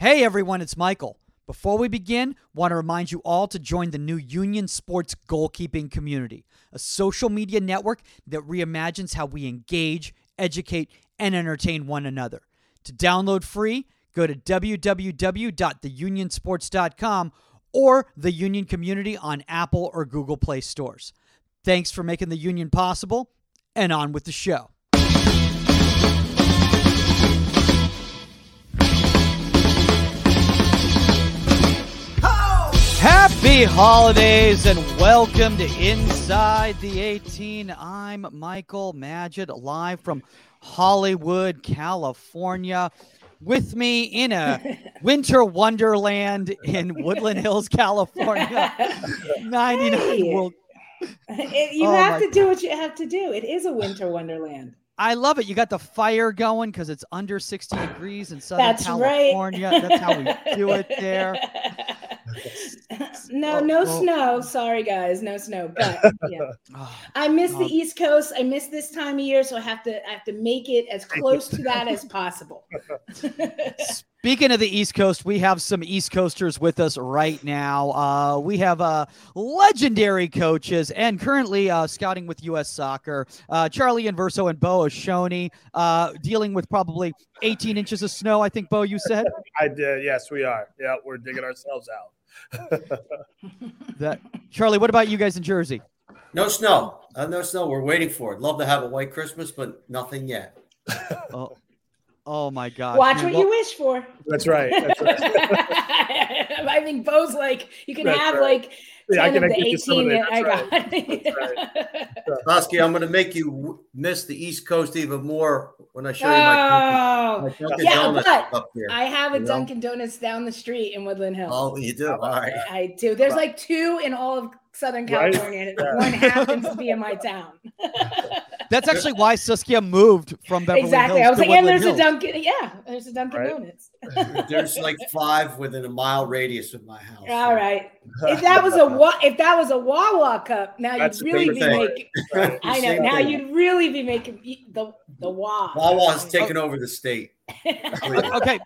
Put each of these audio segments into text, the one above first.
Hey everyone, it's Michael. Before we begin, want to remind you all to join the new Union Sports goalkeeping community, a social media network that reimagines how we engage, educate, and entertain one another. To download free, go to www.theunionsports.com or the Union Community on Apple or Google Play stores. Thanks for making the Union possible, and on with the show. Happy holidays and welcome to Inside the 18. I'm Michael Magid, live from Hollywood, California. With me in a winter wonderland in Woodland Hills, California. 99 Hey. World. You Oh have to do what you have to do. It is a winter wonderland. I love it. You got the fire going because it's under 60 degrees in Southern That's California. right. That's how we do it there. no, Oh, no oh. snow. Sorry, guys, no snow. But yeah. Oh, I miss the East Coast. I miss this time of year, so I have to I have to make it as close to that as possible. Speaking of the East Coast, we have some East Coasters with us right now. Uh, we have uh, legendary coaches and currently uh, scouting with U.S. Soccer, uh, Charlie Inverso and Bo Oshoniyi, uh, dealing with probably 18 inches of snow. I think, Bo, you said I did. Yes, we are. Yeah, we're digging ourselves out. that. Charlie, what about you guys in Jersey? No snow. Uh, no snow. We're waiting for it. Love to have a white Christmas, but nothing yet. Oh, oh my God! Watch man. what Well, you wish for. That's right. That's right. I think Bo's like you can That's have right. like Yeah, I ten can of the get you some of eighteen it. that I That's got. Bosky, I'm going to make you miss the East Coast even more when I show you my, oh, my Dunkin' yeah, Donuts but up here. I have a You know? Dunkin' Donuts down the street in Woodland Hills. Oh, you do. All right. I do. There's like two in all of Southern Right? California. and One happens to be in my town. That's actually why Saskia moved from Beverly exactly. Hills I was to like, and Woodland there's a Dunkin'. Yeah, there's a Dunkin' Right. Donuts. There's like five within a mile radius of my house. All right. If that was a wa- if that was a Wawa cup, now That's you'd really be thing. making. Right. I know. Same Now thing. you'd really be making the the Wawa. Wawa's taking over the state. Okay,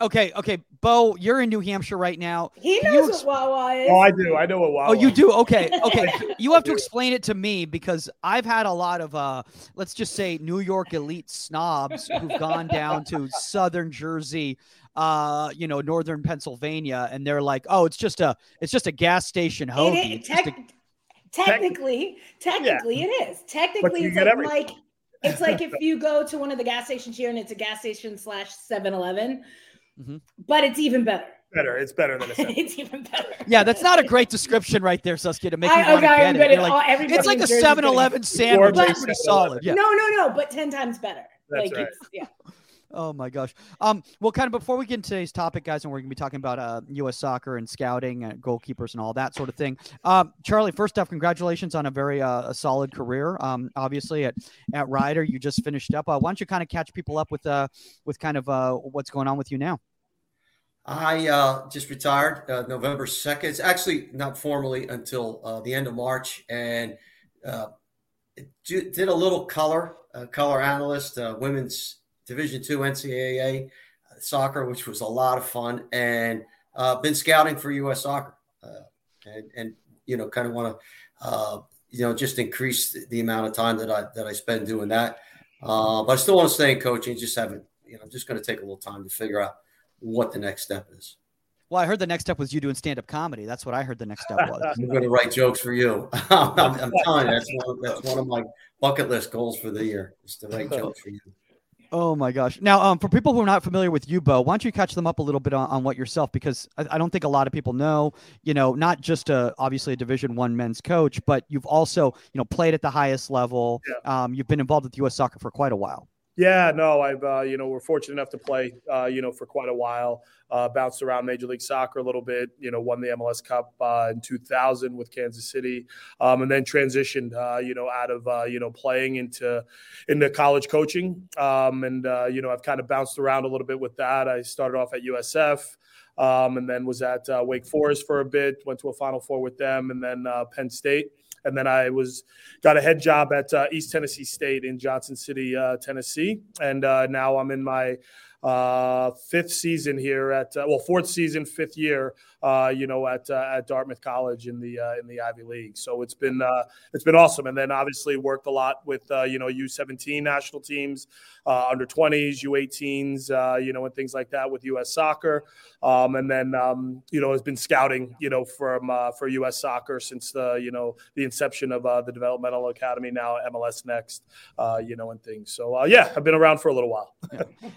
okay, okay. Bo, you're in New Hampshire right now. he Can you knows ex- what Wawa is. Oh, I do. I know what Wawa. Oh, you do? Okay, okay. You have to explain it to me because I've had a lot of, uh, let's just say, New York elite snobs who've gone down to Southern Jersey, uh, you know, Northern Pennsylvania, and they're like, "Oh, it's just a, it's just a gas station It hoagie." is- It's just a- tec- technically, technically, it is. Technically, it's like, everything. like it's like if you go to one of the gas stations here and it's a gas station slash 7-Eleven, Mhm. but it's even better. better. It's better than a it's even better. yeah, that's not a great description right there, Saskia, to make me I, want to okay, get it. gonna. Like, all- it's like a Jersey's 7-Eleven sandwich. But- It's pretty solid. Yeah. No, no, no, but ten times better. That's like right. it's yeah. Oh my gosh. Um, well, kind of before we get into today's topic, guys, and we're going to be talking about uh, U.S. soccer and scouting, and goalkeepers, and all that sort of thing. Um, Charlie, first off, congratulations on a very uh, a solid career. Um, obviously at at Rider, you just finished up. Uh, why don't you kind of catch people up with uh with kind of uh what's going on with you now? I uh, just retired uh, November 2nd. It's actually not formally until uh, the end of March. And uh, did a little color, uh, color analyst, uh, women's Division two NCAA soccer, which was a lot of fun. And uh, been scouting for U.S. soccer. Uh, and, and, you know, kind of want to, uh, you know, just increase the, the amount of time that I, that I spend doing that. Uh, but I still want to stay in coaching. Just haven't, you know, I'm just going to take a little time to figure out what the next step is. Well, I heard the next step was you doing stand up comedy. That's what I heard the next step was. I'm going to write jokes for you. I'm, I'm telling you, that's one, that's one of my bucket list goals for the year is to write jokes for you. Oh my gosh! Now, um, for people who are not familiar with you, Bo, why don't you catch them up a little bit on, on what yourself? Because I, I don't think a lot of people know. You know, not just a obviously a Division One men's coach, but you've also you know played at the highest level. Um, you've been involved with U.S. Soccer for quite a while. Yeah, no, I've uh, you know we're fortunate enough to play uh, you know for quite a while. Uh, bounced around Major League Soccer a little bit. You know, won the MLS Cup uh, in 2000 with Kansas City, um, and then transitioned uh, you know out of uh, you know playing into into college coaching. Um, and you know I've kind of bounced around a little bit with that. I started off at USF. Um, and then was at Wake Forest for a bit. Went to a Final Four with them, and then Penn State and then I was got a head job at uh, East Tennessee State in Johnson City, uh, Tennessee, and uh, now I'm in my uh, fifth season here at uh, well fourth season, fifth year. Uh, you know, at uh, at Dartmouth College in the uh, in the Ivy League. So it's been uh, it's been awesome. And then obviously worked a lot with uh, you know U17 national teams, under 20s, U18s, uh, you know, and things like that with U.S. Soccer. Um, and then um, you know has been scouting you know from for U.S. Soccer since the you know the inception of the developmental academy now MLS Next, you know, and things. So yeah, I've been around for a little while.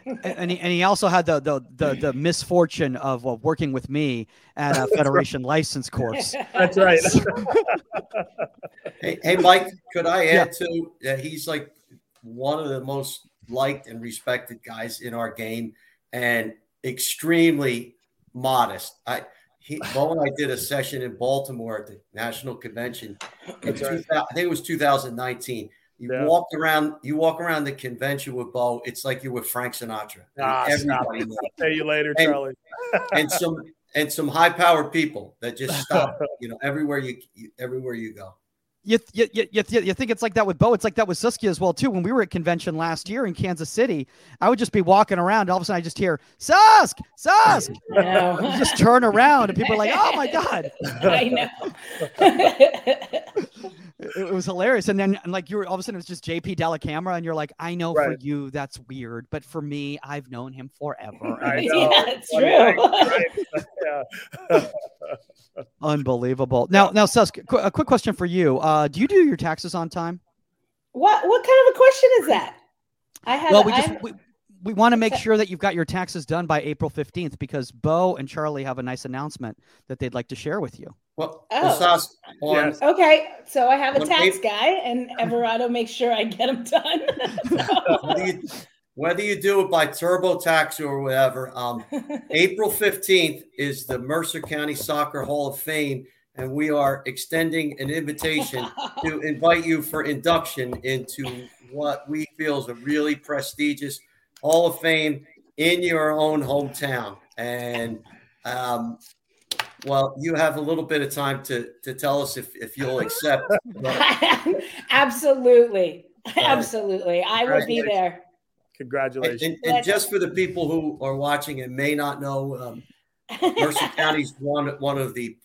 And, and he, and he also had the the the, the misfortune of working with me at a Federation license course. That's right. Hey, hey, Mike, could I add to that? He's like one of the most liked and respected guys in our game, and extremely modest. I he, Bo and I did a session in Baltimore at the National Convention. In right. 2000 I think it was 2019. You Yeah. walked around, you walk around the convention with Bo. It's like you're with Frank Sinatra. Ah, stop Everybody it. knows. You later, And- Charlie. and some and some high powered people that just stop. You know, everywhere you, you everywhere you go. You, you, you, you, you think it's like that with Bo? It's like that with Saskia as well too. When we were at convention last year in Kansas City, I would just be walking around. All of a sudden, I just hear Susk, Susk. I know. You just turn around, and people are like, "Oh my god!" I know. It, it was hilarious. And then, and like, you were all of a sudden, it was just JP Dellacamera, and you're like, "I know for you that's weird, but for me, I've known him forever." I know. yeah, it's Right, true. right. Unbelievable. Now, now, Susk, qu- a quick question for you. Uh, Uh, do you do your taxes on time? What what kind of a question is that? I have. well, we just I'm- we, we want to make sure that you've got your taxes done by April 15th because Bo and Charlie have a nice announcement that they'd like to share with you. Well, Oh. On, Yes. okay, so I have a tax date? guy, and Everardo makes sure I get them done. whether, you, whether you do it by TurboTax or whatever, um, April 15th is the Mercer County Soccer Hall of Fame, and we are extending an invitation to invite you for induction into what we feel is a really prestigious Hall of Fame in your own hometown. And um, well, you have a little bit of time to to tell us if, if you'll accept. But- Absolutely, absolutely, I will be Congratulations. there. and, Congratulations. and- and just for the people who are watching and may not know, um, Mercer County is one one of the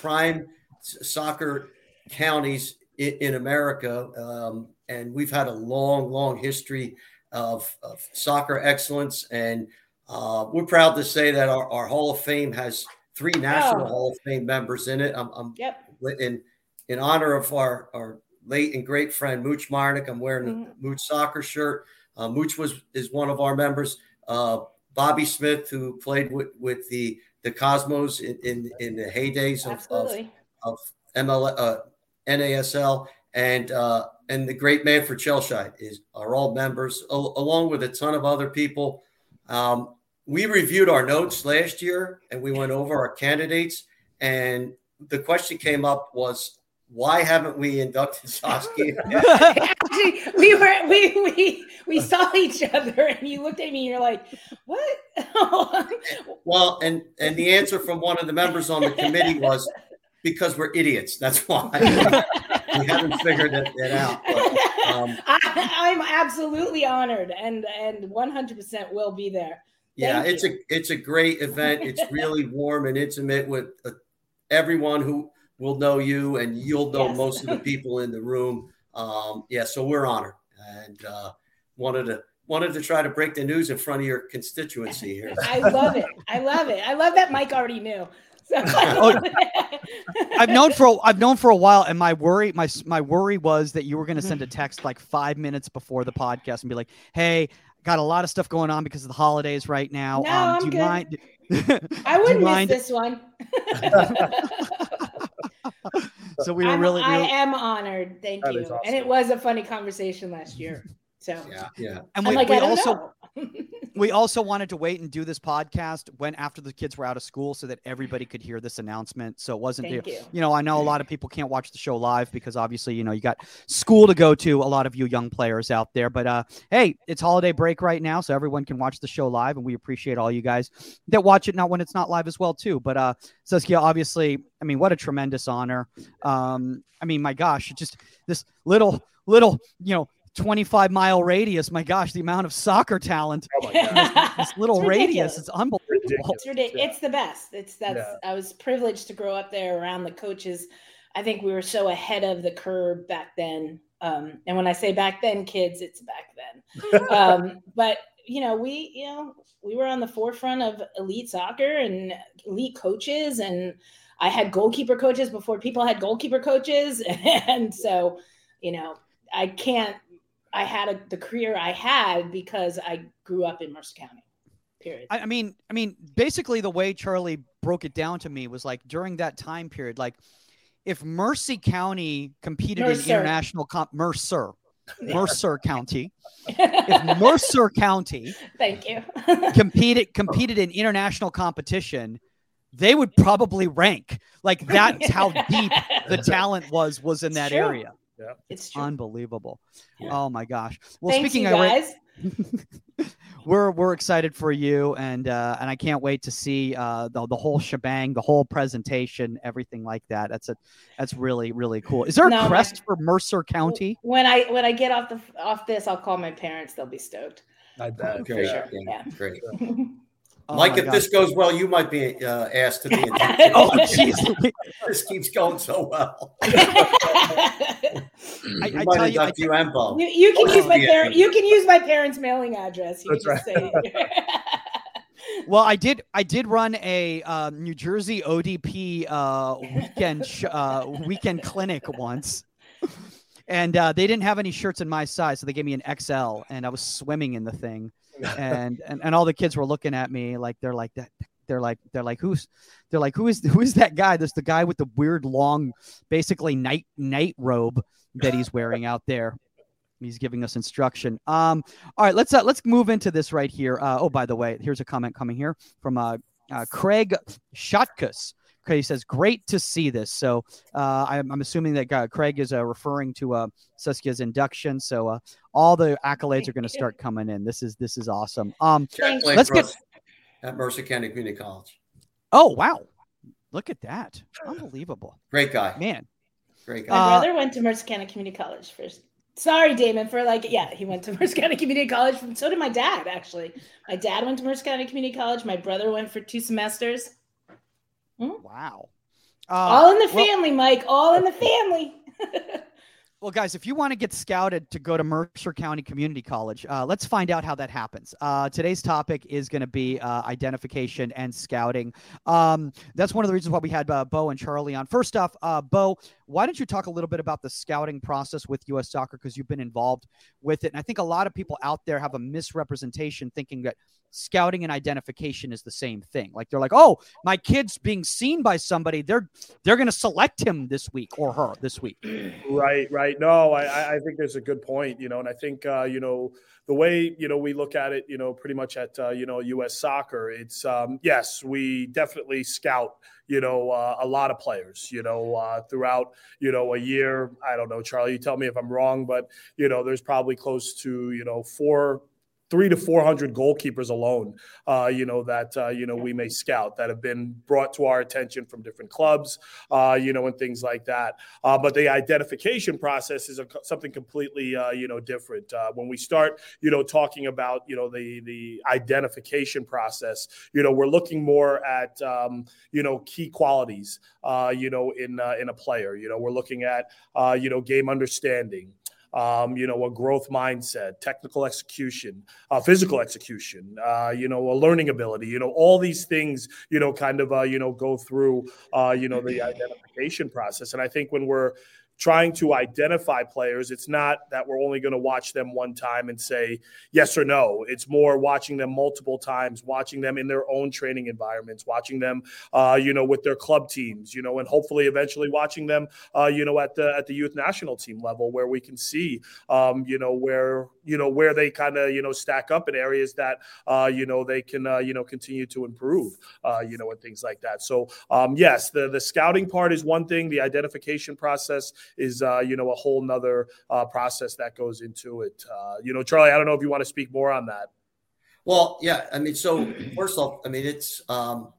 prime soccer counties in, in America, um, and we've had a long, long history of, of soccer excellence. And uh, we're proud to say that our, our Hall of Fame has three National Oh. Hall of Fame members in it. I'm, I'm Yep. in in honor of our our late and great friend Mooch Myernick. I'm wearing Mhm. a Mooch soccer shirt. Uh, Mooch was is one of our members. Uh, Bobby Smith, who played with, with the the Cosmos in in, in the heydays of, of, Absolutely. of ML uh, NASL, and uh, and the great Manfred Schellscheidt is are all members, al- along with a ton of other people. Um, we reviewed our notes last year, and we went over our candidates, and the question came up was. Why haven't we inducted Saskia? We were we we we saw each other, and you looked at me, and you're like, "What?" Well, and and the answer from one of the members on the committee was because we're idiots. That's why we haven't figured that, that out. But, um, I, I'm absolutely honored, and and 100 percent will be there. yeah, Thank it's you. a it's a great event. It's really warm and intimate with uh, everyone who will know you, and you'll know Yes. most of the people in the room. Um, yeah, so we're honored and uh, wanted to wanted to try to break the news in front of your constituency here. I love it. I love it. I love that Mike already knew. So, Oh, I've known for a, I've known for a while, and my worry my my worry was that you were going to send a text like five minutes before the podcast and be like, "Hey, got a lot of stuff going on because of the holidays right now. No, um, I'm do you good. mind?" I wouldn't miss mind- this one. So we were I'm, really, I am honored. Thank That you. is And it was a funny conversation last year. So Yeah, yeah. and we, like, we also know. we also wanted to wait and do this podcast when after the kids were out of school so that everybody could hear this announcement. So it wasn't Thank you. you know, I know a lot of people can't watch the show live because obviously, you know, you got school to go to, a lot of you young players out there. But uh hey, it's holiday break right now, so everyone can watch the show live, and we appreciate all you guys that watch it not when it's not live as well, too. But uh Saskia, obviously, I mean, what a tremendous honor. Um, I mean, my gosh, just this little little, you know, 25 mile radius. My gosh, the amount of soccer talent. Oh my god. This little It's radius ridiculous. is unbelievable. Ridiculous. It's ridiculous. Yeah. It's the best. It's that's. Yeah. I was privileged to grow up there around the coaches. I think we were so ahead of the curve back then. Um, and when I say back then, kids, it's back then. um, but you know, we you know we were on the forefront of elite soccer and elite coaches, and I had goalkeeper coaches before people had goalkeeper coaches, and so you know I can't. I had a, the career I had because I grew up in Mercer County. Period. I, I mean, I mean, basically the way Charlie broke it down to me was like during that time period, like if Mercy County competed in international comp, Mercer, Yeah. Mercer County, if Mercer County Thank you. competed competed in international competition, they would probably rank. Like that's how deep the talent was was in that true. area. It's true. Unbelievable. Yeah. Oh my gosh. Well, Thanks, speaking you of ra- guys. we're we're excited for you and uh and I can't wait to see uh the, the whole shebang, the whole presentation, everything like that. That's a that's really really cool. Is there a No, my- crest for Mercer County? When I when I get off the off this, I'll call my parents. They'll be stoked. I bet. Great. Yeah. Yeah, Yeah. Great. Oh Mike, if gosh. this goes well, you might be uh, asked to be. in Oh jeez. this keeps going so well. I, I might tell you, I, induct you and Bo. you, you can Oh, use my yeah. parent. You can use my parents' mailing address. You That's can just well, I did I did run a uh, New Jersey ODP uh, weekend sh- uh, weekend clinic once. And uh, they didn't have any shirts in my size, so they gave me an XL, and I was swimming in the thing. And and, and all the kids were looking at me like they're like that they're like they're like who's they're like who is who is that guy? There's the guy with the weird long basically night night robe that he's wearing out there. He's giving us instruction. Um all right let's uh, let's move into this right here. Uh, oh by the way here's a comment coming here from uh, uh craig shotkus Okay, he says, "Great to see this." So uh, I'm, I'm assuming that uh, Craig is uh, referring to uh, Saskia's induction. So uh, all the accolades are going to start coming in. This is this is awesome. Um, Jack Let's get- at Mercer County Community College. oh wow, look at that, unbelievable, Great guy. man. Great My guy. Uh, brother went to Mercer County Community College first. Sorry, Damon, for like, yeah, he went to Mercer County Community College. So did my dad, actually. My dad went to Mercer County Community College. My brother went for two semesters. Wow. Uh, All in the well- family, Mike. All in the family. Well, guys, if you want to get scouted to go to Mercer County Community College, uh, let's find out how that happens. Uh, today's topic is going to be uh, identification and scouting. Um, that's one of the reasons why we had uh, Bo and Charlie on. First off, uh, Bo, why don't you talk a little bit about the scouting process with U.S. Soccer because you've been involved with it, and I think a lot of people out there have a misrepresentation thinking that scouting and identification is the same thing. Like they're like, "Oh, my kid's being seen by somebody; they're they're going to select him this week or her this week." Right, right. No, I- I, I think there's a good point, you know, and I think, uh, you know, the way, you know, we look at it, you know, pretty much at, uh, you know, U.S. soccer, it's, um, yes, we definitely scout, you know, uh, a lot of players, you know, uh, throughout, you know, a year. I don't know, Charlie, you tell me if I'm wrong, but, you know, there's probably close to, you know, four, three to 400 goalkeepers alone, uh, you know, that, uh, you know, we may scout that have been brought to our attention from different clubs, uh, you know, and things like that. Uh, but the identification process is a, something completely, uh, you know, different. Uh, when we start, you know, talking about, you know, the the identification process, you know, we're looking more at, um, you know, key qualities, uh, you know, in uh, in a player. You know, we're looking at, uh, you know, game understanding. Um, you know, a growth mindset, technical execution, uh, physical execution, uh, you know, a learning ability, you know, all these things, you know, kind of, uh, you know, go through, uh, you know, the identification process. And I think when we're trying to identify players, it's not that we're only going to watch them one time and say yes or no. It's more watching them multiple times, watching them in their own training environments, watching them, uh, you know, with their club teams, you know, and hopefully eventually watching them, uh, you know, at the at the youth national team level where we can see, um, you know, where you know where they kind of you know stack up in areas that uh, you know they can uh, you know continue to improve, uh, you know, and things like that. So um, yes, the the scouting part is one thing. The identification process is uh, you know a whole nother uh, process that goes into it. Uh, you know, Charlie, I don't know if you want to speak more on that. Well, yeah. I mean, so first off, I mean, it's um,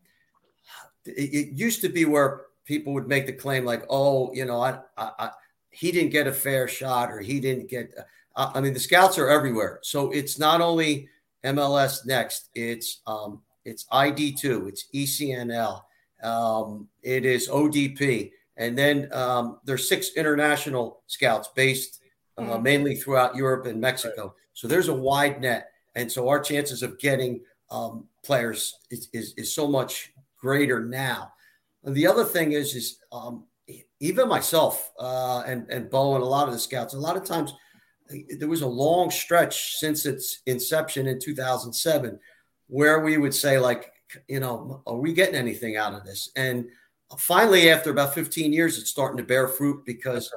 it, it used to be where people would make the claim like, oh, you know, I, I, I he didn't get a fair shot or he didn't get. Uh, I mean, the scouts are everywhere. So it's not only MLS Next, it's um, it's ID2, it's ECNL, um, it is ODP, and then um, there's six international scouts based uh, mm-hmm. mainly throughout Europe and Mexico. So there's a wide net, and so our chances of getting um, players is, is, is so much greater now. And the other thing is is um, even myself uh, and and Bo and a lot of the scouts, a lot of times there was a long stretch since its inception in 2007 where we would say like you know are we getting anything out of this and finally after about 15 years it's starting to bear fruit because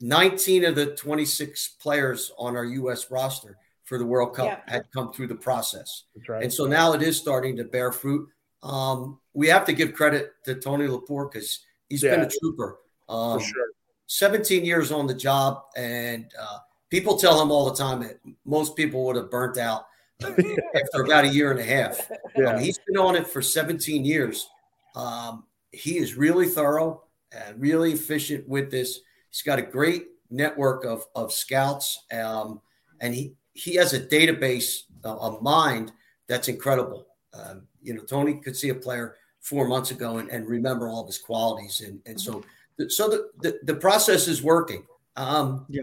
19 of the 26 players on our us roster for the world cup yeah. had come through the process right. and so now it is starting to bear fruit um, we have to give credit to tony lepore because he's yeah. been a trooper um, sure. 17 years on the job and uh, people tell him all the time that most people would have burnt out after about a year and a half. Yeah. Um, he's been on it for 17 years. Um, he is really thorough and really efficient with this. He's got a great network of, of scouts, um, and he, he has a database, uh, a mind that's incredible. Um, you know, Tony could see a player four months ago and, and remember all of his qualities. And, and so, so the, the, the process is working. Um, yeah.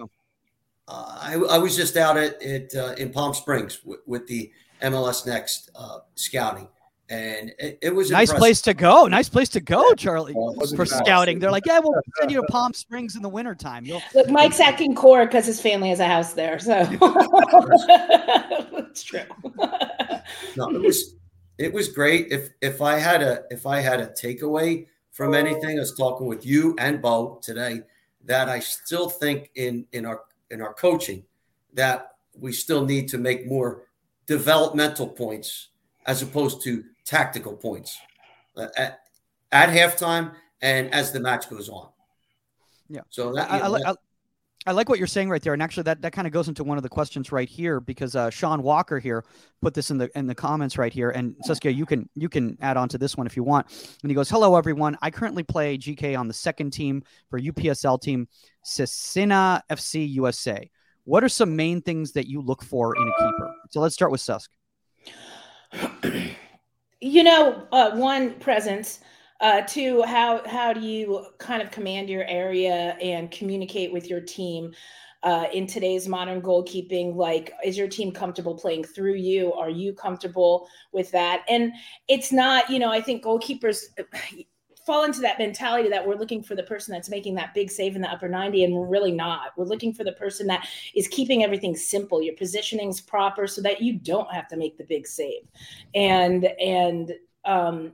Uh, I, I, was just out at, at uh, in Palm Springs with, with the MLS Next uh, scouting, and it, it was nice impressive. place to go. Nice place to go, Charlie, for scouting. They're like, yeah, we'll send you to Palm Springs in the wintertime. You'll- Look, Mike's acting core because his family has a house there, so it's true. no, it was it was great. If if I had a if I had a takeaway from anything, I was talking with you and Bo today that I still think in in our in our coaching that we still need to make more developmental points as opposed to tactical points uh, at, at halftime and as the match goes on. Yeah. So that, I, I, I, I, like what you're saying right there, and actually that, that kind of goes into one of the questions right here because uh, Sean Walker here put this in the in the comments right here, and Saskia, you can you can add on to this one if you want. And he goes, "Hello everyone, I currently play GK on the second team for UPSL team Cesena FC USA. What are some main things that you look for in a keeper? So let's start with Susk. You know, uh, one presence. Uh, two, how how do you kind of command your area and communicate with your team uh, in today's modern goalkeeping? Like, is your team comfortable playing through you? Are you comfortable with that? And it's not, you know, I think goalkeepers fall into that mentality that we're looking for the person that's making that big save in the upper 90 and we're really not we're looking for the person that is keeping everything simple your positioning's proper so that you don't have to make the big save and and um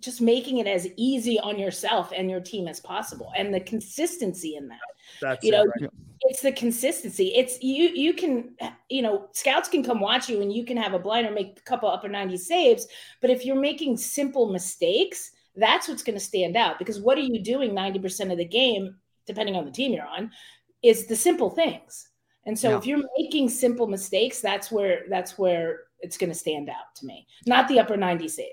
just making it as easy on yourself and your team as possible and the consistency in that that's you know right. it's the consistency it's you you can you know scouts can come watch you and you can have a blinder make a couple upper 90 saves but if you're making simple mistakes that's what's going to stand out because what are you doing 90% of the game, depending on the team you're on, is the simple things. And so yeah. if you're making simple mistakes, that's where that's where it's going to stand out to me, not the upper 90 save.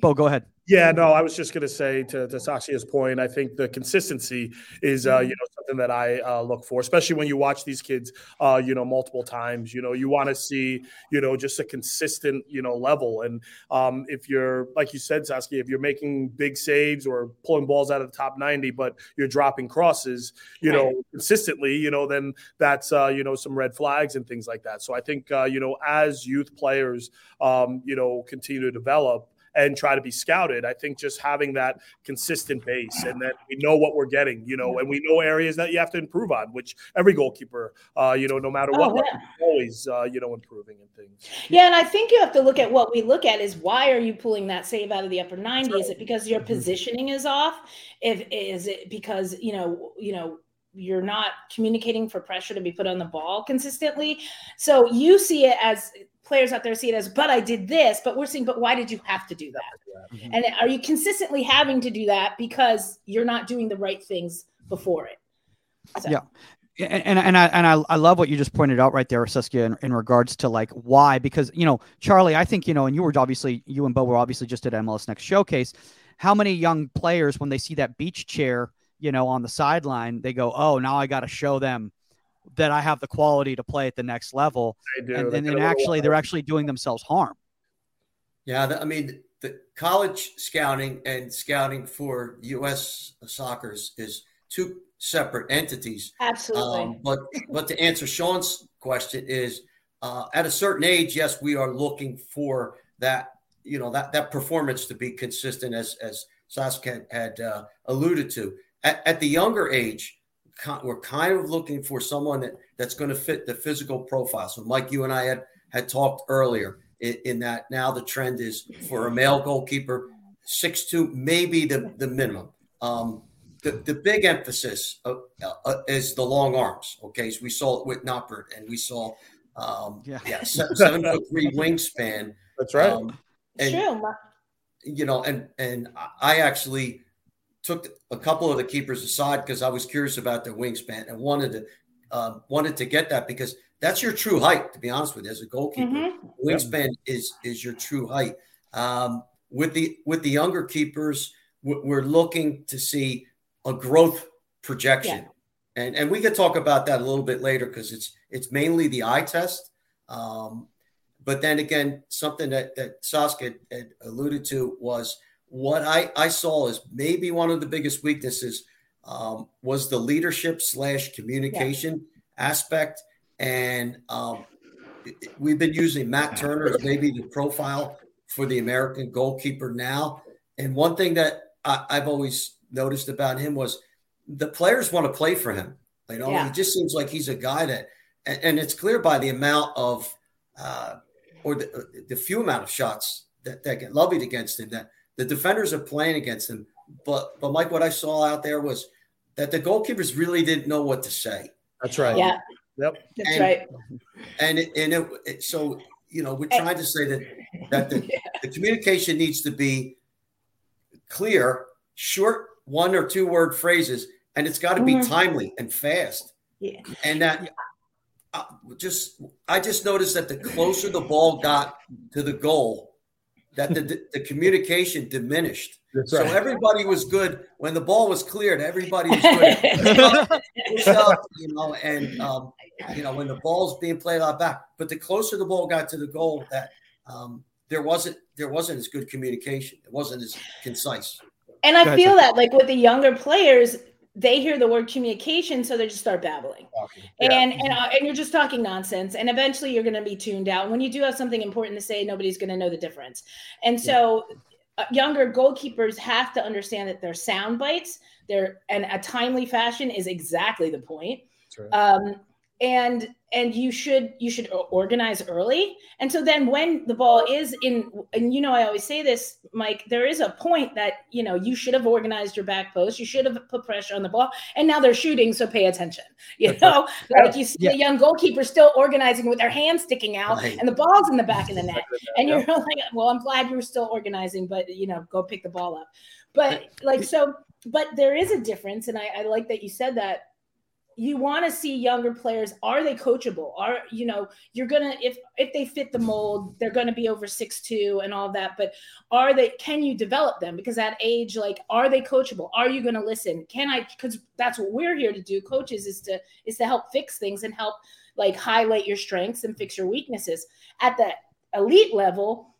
Bo, go ahead. Yeah, no, I was just going to say to, to Saskia's point, I think the consistency is, uh, you know, something that I uh, look for, especially when you watch these kids, uh, you know, multiple times. You know, you want to see, you know, just a consistent, you know, level. And um, if you're, like you said, Saskia, if you're making big saves or pulling balls out of the top 90, but you're dropping crosses, you right. know, consistently, you know, then that's, uh, you know, some red flags and things like that. So I think, uh, you know, as youth players, um, you know, continue to develop, and try to be scouted. I think just having that consistent base and that we know what we're getting, you know, and we know areas that you have to improve on, which every goalkeeper, uh, you know, no matter what, oh, yeah. always, uh, you know, improving and things. Yeah, and I think you have to look at what we look at is why are you pulling that save out of the upper 90? Right. Is it because your mm-hmm. positioning is off? If is it because you know, you know, you're not communicating for pressure to be put on the ball consistently. So you see it as players out there see it as, but I did this, but we're seeing, but why did you have to do that? Mm-hmm. And are you consistently having to do that because you're not doing the right things before it? So. Yeah. And, and I and I, I love what you just pointed out right there, Saskia, in, in regards to like why because you know Charlie, I think you know, and you were obviously you and Bo were obviously just at MLS Next Showcase. How many young players when they see that beach chair, you know, on the sideline, they go, "Oh, now I got to show them that I have the quality to play at the next level. They do. And, They and, and actually, they're actually doing themselves harm. Yeah, the- I mean, the college scouting and scouting for U.S. soccer is, is two separate entities. Absolutely. Um, but but to answer Sean's question is, uh, at a certain age, yes, we are looking for that you know that that performance to be consistent, as as Saskia had, had uh, alluded to. At, at the younger age, we're kind of looking for someone that that's going to fit the physical profile. So, Mike, you and I had had talked earlier in, in that now the trend is for a male goalkeeper, six two, maybe the the minimum. Um, the, the big emphasis uh, uh, is the long arms. Okay, so we saw it with Noppert, and we saw um, Yeah. yeah, seven, seven foot three wingspan. That's right. Um, and- true. You know, and and I actually took a couple of the keepers aside because I was curious about their wingspan and wanted to um, wanted to get that because that's your true height. To be honest with you, as a goalkeeper, Mhm. wingspan is is your true height. Um, with the with the younger keepers, we- we're looking to see a growth projection, and and we could talk about that a little bit later because it's it's mainly the eye test. Um, but then again, something that that Saskia had alluded to was what I I saw as maybe one of the biggest weaknesses um, was the leadership slash communication aspect, and um, we've been using Matt Turner as maybe the profile for the American goalkeeper now. And one thing that I, I've always noticed about him was the players want to play for him. You know, Yeah. he just seems like he's a guy that, and, and it's clear by the amount of, uh, or the, the few amount of shots that, that get levied against him that the defenders are playing against him. But, but Mike, what I saw out there was that the goalkeepers really didn't know what to say. That's right. Yeah, Yep. that's And- right. And it, and it, it, so you know we're trying to say that that the, the communication needs to be clear, short, one or two word phrases, and it's got to be Mhm. timely and fast. Yeah. And that uh, just I just noticed that the closer the ball got to the goal, that the the communication diminished. That's So everybody was good when the ball was cleared. Everybody was good. Push up, you know, and um, you know when the ball's being played out back. But the closer the ball got to the goal, that um, there wasn't there wasn't as good communication. It wasn't as concise. And I Gotcha. feel that like with the younger players, they hear the word communication, so they just start babbling. Yeah. And and uh, and you're just talking nonsense, and eventually you're going to be tuned out. When you do have something important to say, nobody's going to know the difference. And so, uh, younger goalkeepers have to understand that their sound bites, their and a timely fashion is exactly the point. Right. Um, and and you should you should organize early. And so then when the ball is in and you know i always say this mike there is a point that you know you should have organized your back post you should have put pressure on the ball and now they're shooting so pay attention. You know oh, like you see Yeah. the young goalkeeper still organizing with their hands sticking out Right. and the ball's in the back of the net. And you're like well i'm glad you're still organizing but you know go pick the ball up. But like so but there is a difference and i, I like that you said that you want to see younger players are they coachable? Are you know you're gonna if if they fit the mold they're gonna be over six two and all that but are they can you develop them? Because at age like are they coachable? Are you gonna listen? Can i because that's what we're here to do coaches is to is to help fix things and help like highlight your strengths and fix your weaknesses. At the elite level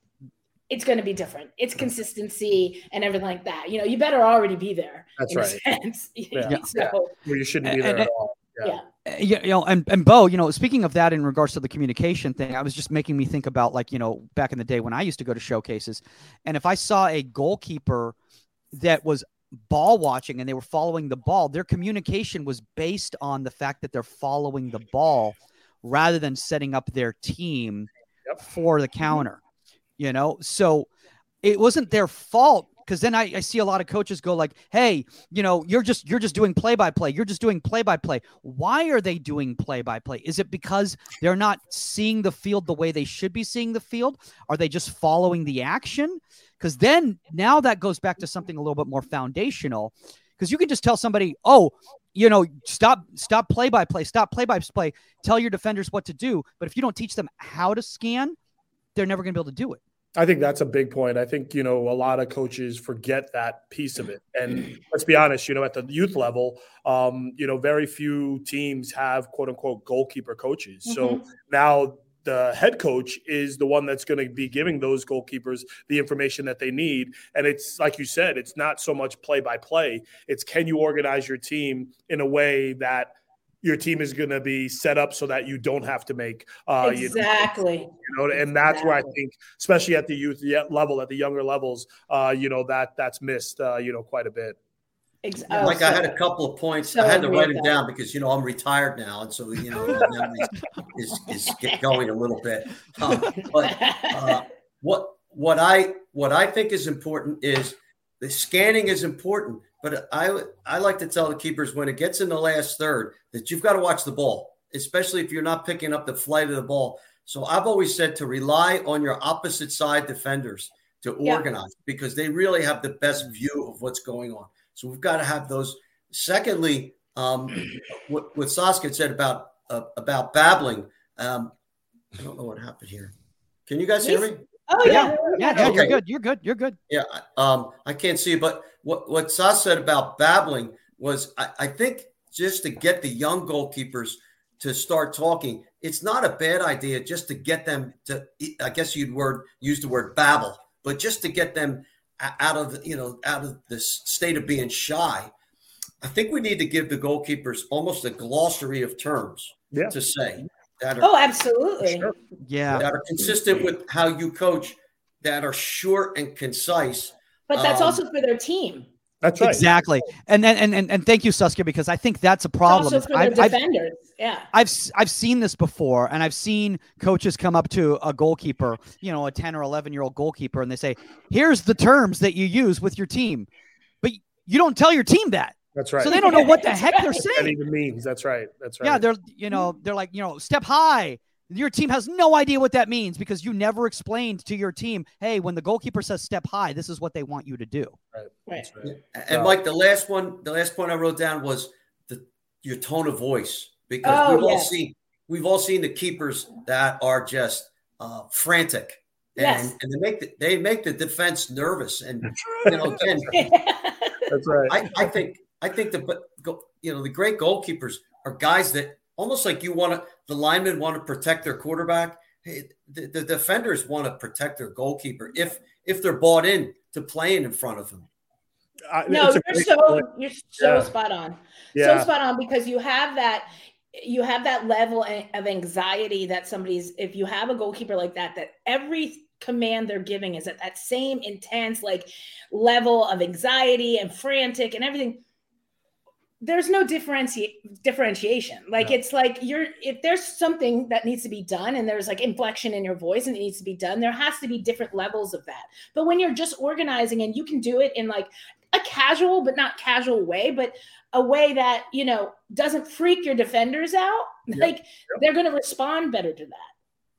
it's going to be different. It's consistency and everything like that. You know you better already be there That's in a right. sense. Yeah. so Well, you shouldn't be there And- at all. Yeah Uh, you you know, and, and Bo, you know, speaking of that in regards to the communication thing, I was just making me think about like, you know, back in the day when I used to go to showcases, and if I saw a goalkeeper that was ball watching and they were following the ball, their communication was based on the fact that they're following the ball rather than setting up their team Yep. for the counter, you know? So it wasn't their fault because then I, I see a lot of coaches go like, "Hey, you know, you're just you're just doing play by play. You're just doing play by play. Why are they doing play by play? Is it because they're not seeing the field the way they should be seeing the field? Are they just following the action? Because then now that goes back to something a little bit more foundational. Because you can just tell somebody, "Oh, you know, stop stop play by play, stop play by play. Tell your defenders what to do." But if you don't teach them how to scan, they're never going to be able to do it. I think that's a big point. I think, you know, a lot of coaches forget that piece of it. And let's be honest, you know, at the youth level, um, you know, very few teams have quote unquote goalkeeper coaches. Mm-hmm. So now the head coach is the one that's going to be giving those goalkeepers the information that they need. And it's like you said, it's not so much play by play. It's can you organize your team in a way that your team is going to be set up so that you don't have to make uh, exactly. You know, and that's exactly. where I think, especially at the youth level, at the younger levels, uh, you know that that's missed, uh, you know, quite a bit. Exactly. Like I had a couple of points. So I had to write them down because you know I'm retired now, and so you know is, is is going a little bit. Um, but uh, what what I what I think is important is the scanning is important. But I I like to tell the keepers when it gets in the last third that you've got to watch the ball, especially if you're not picking up the flight of the ball. So I've always said to rely on your opposite side defenders to organize yeah. because they really have the best view of what's going on. So we've got to have those. Secondly, um, what, what Saskia said about uh, about babbling, um, I don't know what happened here. Can you guys hear me? Oh yeah, yeah, yeah. Okay. You're good. You're good. You're good. Yeah. Um, I can't see, but what what Sas said about babbling was, I, I think, just to get the young goalkeepers to start talking, it's not a bad idea just to get them to. I guess you'd word use the word babble, but just to get them out of you know out of this state of being shy. I think we need to give the goalkeepers almost a glossary of terms yeah. to say that are, oh absolutely sure, yeah that are consistent with how you coach that are short and concise but that's um, also for their team that's right. Exactly. And then and, and and thank you, Saskia, because I think that's a problem. It's also for I've, defenders. I've, yeah. I've I've seen this before, and I've seen coaches come up to a goalkeeper, you know, a 10 or 11 year old goalkeeper, and they say, Here's the terms that you use with your team. But you don't tell your team that. That's right. So they don't know what the heck they're saying. That even means. That's right. That's right. Yeah, they're you know they're like you know step high. Your team has no idea what that means because you never explained to your team, hey, when the goalkeeper says step high, this is what they want you to do. Right. right. right. And Mike, the last one, the last point I wrote down was the your tone of voice because oh, we've yes. all seen we've all seen the keepers that are just uh, frantic. And, yes. and they make the, they make the defense nervous. And you know, again, that's right. I, I think I think the you know the great goalkeepers are guys that almost like you want to the linemen want to protect their quarterback. The, the defenders want to protect their goalkeeper if if they're bought in to playing in front of them. Uh, no, you're so point. you're so yeah. spot on. Yeah. So spot on because you have that you have that level of anxiety that somebody's if you have a goalkeeper like that that every command they're giving is at that same intense like level of anxiety and frantic and everything there's no differentiate differentiation. Like it's like you're if there's something that needs to be done and there's like inflection in your voice and it needs to be done, there has to be different levels of that. But when you're just organizing and you can do it in like a casual but not casual way, but a way that, you know, doesn't freak your defenders out, yep. like yep. they're going to respond better to that.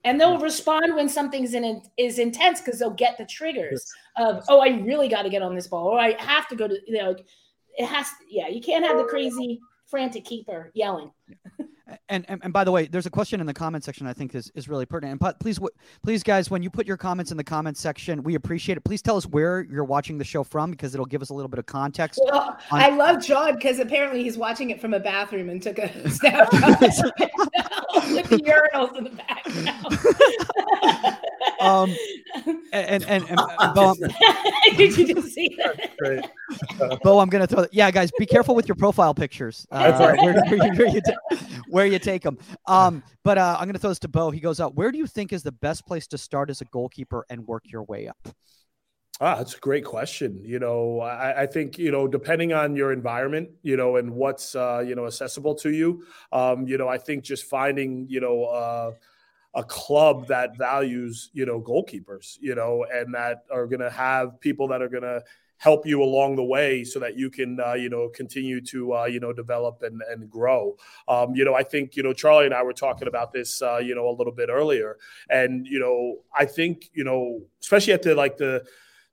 And they'll respond when something's in is intense because they'll get the triggers of, oh, I really got to get on this ball, or I have to go to, you know, it has to, yeah, you can't have the crazy frantic keeper yelling. and, and, and by the way, there's a question in the comment section I think is, is really pertinent. And please, please, guys, when you put your comments in the comment section, we appreciate it. Please tell us where you're watching the show from because it'll give us a little bit of context. Well, on- I love John because apparently he's watching it from a bathroom and took a snapshot with the urinals in the background. um, and and, and, and Bo, did you just see that? Bo, I'm gonna throw. That. Yeah, guys, be careful with your profile pictures. Uh, right. where, where, where, you ta- where, you take them. Um, but uh, I'm gonna throw this to Bo. He goes out. Where do you think is the best place to start as a goalkeeper and work your way up? Ah, that's a great question. You know, I, I, think you know, depending on your environment, you know, and what's uh, you know accessible to you, um, you know, I think just finding you know. Uh, a club that values you know goalkeepers you know and that are going to have people that are going to help you along the way so that you can uh, you know continue to uh, you know develop and, and grow. Um, you know i think you know charlie and i were talking about this uh, you know a little bit earlier. And you know i think you know especially at the like the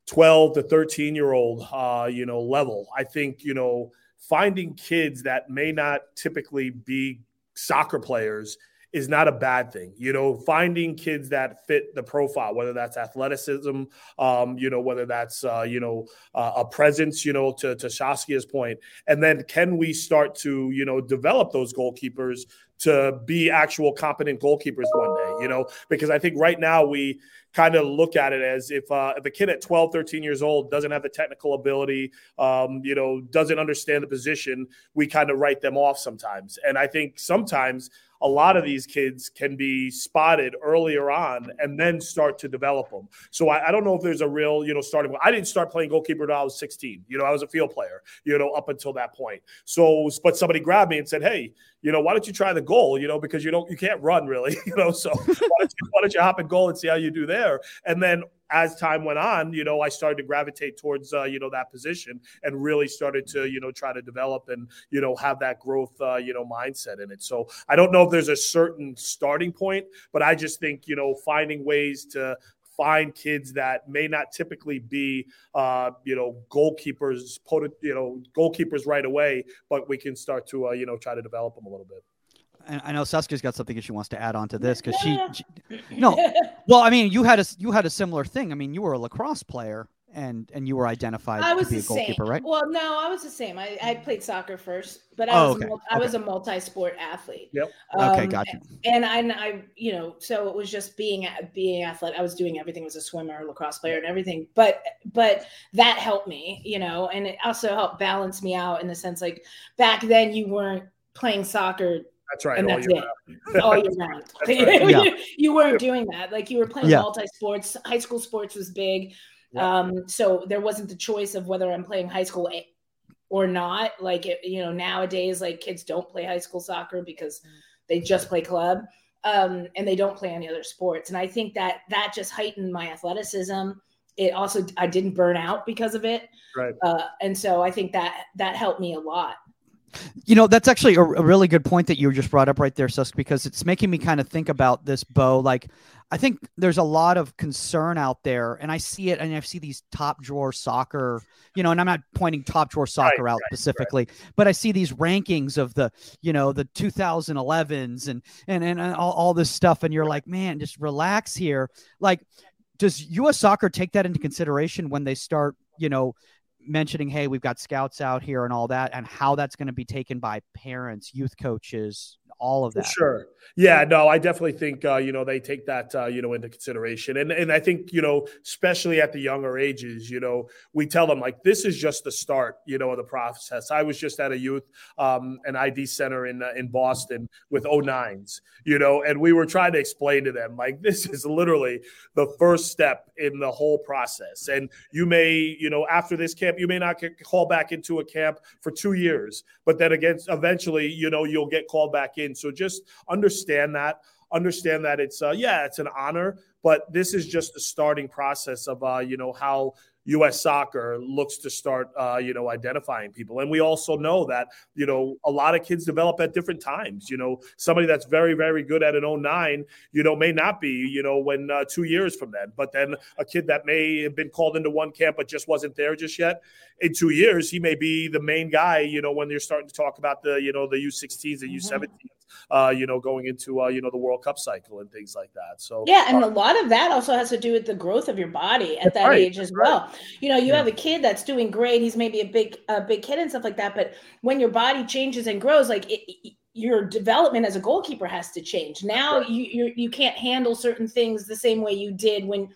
12 to 13 year old uh, you know level i think you know finding kids that may not typically be soccer players is not a bad thing. You know, finding kids that fit the profile, whether that's athleticism, um, you know, whether that's uh, you know uh, a presence, you know, to to Saskia's point, and then can we start to you know develop those goalkeepers to be actual competent goalkeepers one day? You know, because I think right now we kind of look at it as if uh, if a kid at 12 13 years old doesn't have the technical ability um, you know doesn't understand the position we kind of write them off sometimes and i think sometimes a lot of these kids can be spotted earlier on and then start to develop them. So I, I don't know if there's a real, you know, starting. I didn't start playing goalkeeper until I was 16. You know, I was a field player, you know, up until that point. So, but somebody grabbed me and said, "Hey, you know, why don't you try the goal? You know, because you don't, you can't run really, you know. So why, don't you, why don't you hop in goal and see how you do there? And then as time went on, you know, I started to gravitate towards, uh, you know, that position and really started to, you know, try to develop and, you know, have that growth, uh, you know, mindset in it. So I don't know if there's a certain starting point, but I just think, you know, finding ways to find kids that may not typically be, uh, you know, goalkeepers, you know, goalkeepers right away, but we can start to, uh, you know, try to develop them a little bit. I know Saskia's got something that she wants to add on to this because she, she, no, well, I mean, you had a you had a similar thing. I mean, you were a lacrosse player and and you were identified I was to be a goalkeeper, same. right? Well, no, I was the same. I, I played soccer first, but I was oh, okay. a, I okay. was a multi-sport athlete. Yep. Um, okay, gotcha. And I, I, you know, so it was just being being athlete. I was doing everything. as was a swimmer, lacrosse player, and everything. But but that helped me, you know, and it also helped balance me out in the sense like back then you weren't playing soccer that's right. And that's it. all year round. right. yeah. you, weren't doing that. Like you were playing yeah. multi sports. High school sports was big. Yeah. Um, so there wasn't the choice of whether I'm playing high school or not. Like it, you know, nowadays, like kids don't play high school soccer because they just play club. Um, and they don't play any other sports. And I think that that just heightened my athleticism. It also I didn't burn out because of it. Right. Uh, and so I think that that helped me a lot. You know, that's actually a, a, really good point that you just brought up right there, Sask, because it's making me kind of think about this, Bo. Like, I think there's a lot of concern out there, and I see it, and I see these top drawer soccer, you know, and I'm not pointing top drawer soccer right, out right, specifically, right. but I see these rankings of the, you know, the 2011s and and and all, all this stuff, and you're like, man, just relax here. Like, does U.S. Soccer take that into consideration when they start, you know, mentioning, hey, we've got scouts out here and all that, and how that's going to be taken by parents, youth coaches, all of that. Sure. Yeah, no, I definitely think uh, you know they take that uh, you know into consideration, and and I think you know especially at the younger ages, you know, we tell them like this is just the start, you know, of the process. I was just at a youth um, an ID center in uh, in Boston with 09s, you know, and we were trying to explain to them like this is literally the first step in the whole process, and you may you know after this camp you may not get called back into a camp for two years, but then again eventually you know you'll get called back in. So just understand that understand that it's uh, yeah it's an honor but this is just the starting process of uh, you know how U.S. soccer looks to start, uh, you know, identifying people. And we also know that, you know, a lot of kids develop at different times. You know, somebody that's very, very good at an 09, you know, may not be, you know, when uh, two years from then. But then a kid that may have been called into one camp but just wasn't there just yet, in two years, he may be the main guy, you know, when you're starting to talk about the, you know, the U16s and U17s. Mm-hmm uh, you know, going into uh, you know the World Cup cycle and things like that. So yeah, and uh, a lot of that also has to do with the growth of your body at that right, age as well. You know, you yeah. have a kid that's doing great; he's maybe a big a big kid and stuff like that. But when your body changes and grows, like it, your development as a goalkeeper has to change. Now right. you you're, you can not handle certain things the same way you did when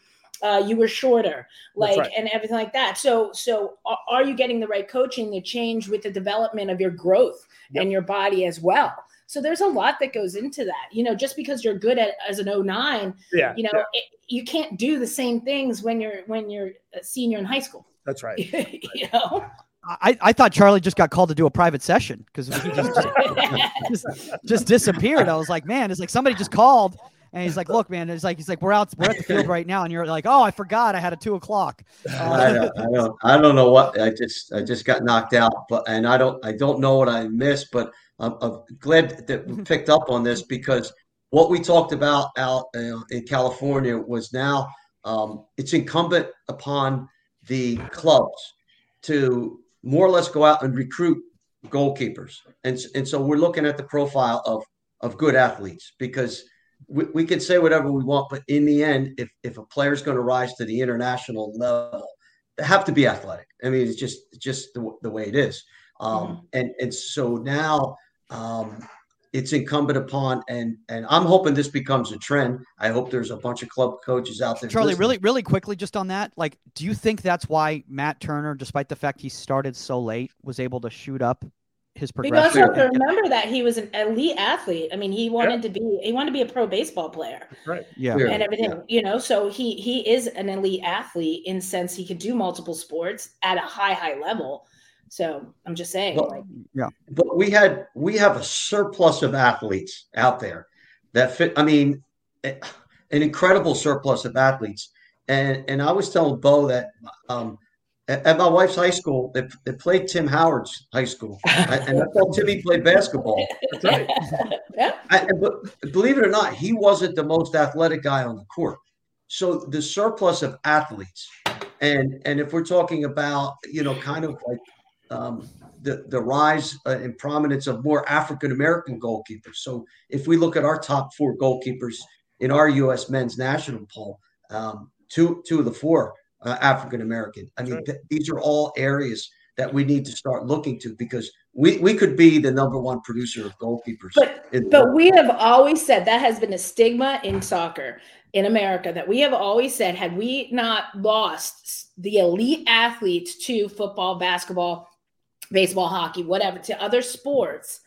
uh, you were shorter, like right. and everything like that. So, so are, are, you getting the right coaching to change with the development of your growth yep. and your body as well? So there's a lot that goes into that. You know, just because you're good at as an 09, yeah, you know, yeah. It, you can't do the same things when you're when you're a senior in high school. That's right. you know. I, I thought Charlie just got called to do a private session because he just, just, just disappeared. I was like, man, it's like somebody just called and he's like, "Look, man," it's like he's like, "We're out, we're at the field right now," and you're like, "Oh, I forgot, I had a two o'clock." Uh, I, don't, I don't, I don't know what I just, I just got knocked out, but and I don't, I don't know what I missed, but I'm, I'm glad that we picked up on this because what we talked about out uh, in California was now um, it's incumbent upon the clubs to more or less go out and recruit goalkeepers, and and so we're looking at the profile of of good athletes because we, we can say whatever we want, but in the end, if if a player's going to rise to the international level, they have to be athletic. I mean, it's just just the, the way it is. Um, mm-hmm. And and so now um, it's incumbent upon and and I'm hoping this becomes a trend. I hope there's a bunch of club coaches out there. Charlie, listening. really, really quickly, just on that, like, do you think that's why Matt Turner, despite the fact he started so late, was able to shoot up his progression? You also have to remember that he was an elite athlete. I mean, he wanted yeah. to be he wanted to be a pro baseball player, right? Yeah, and everything. Yeah. You know, so he he is an elite athlete in sense he could do multiple sports at a high high level. So I'm just saying, but, like, yeah. But we had we have a surplus of athletes out there that fit. I mean, an incredible surplus of athletes. And and I was telling Bo that um, at, at, my wife's high school, they, they played Tim Howard's high school, and I thought Timmy played basketball. Right. yeah. I, but believe it or not, he wasn't the most athletic guy on the court. So the surplus of athletes, and and if we're talking about you know kind of like um, the, the rise uh, in prominence of more African American goalkeepers. So if we look at our top four goalkeepers in our U.S. men's national poll, um, two two of the four uh, African American. I mean, th- these are all areas that we need to start looking to because we, we could be the number one producer of goalkeepers. But, but we have always said that has been a stigma in soccer in America that we have always said had we not lost the elite athletes to football, basketball, baseball, hockey, whatever, to other sports.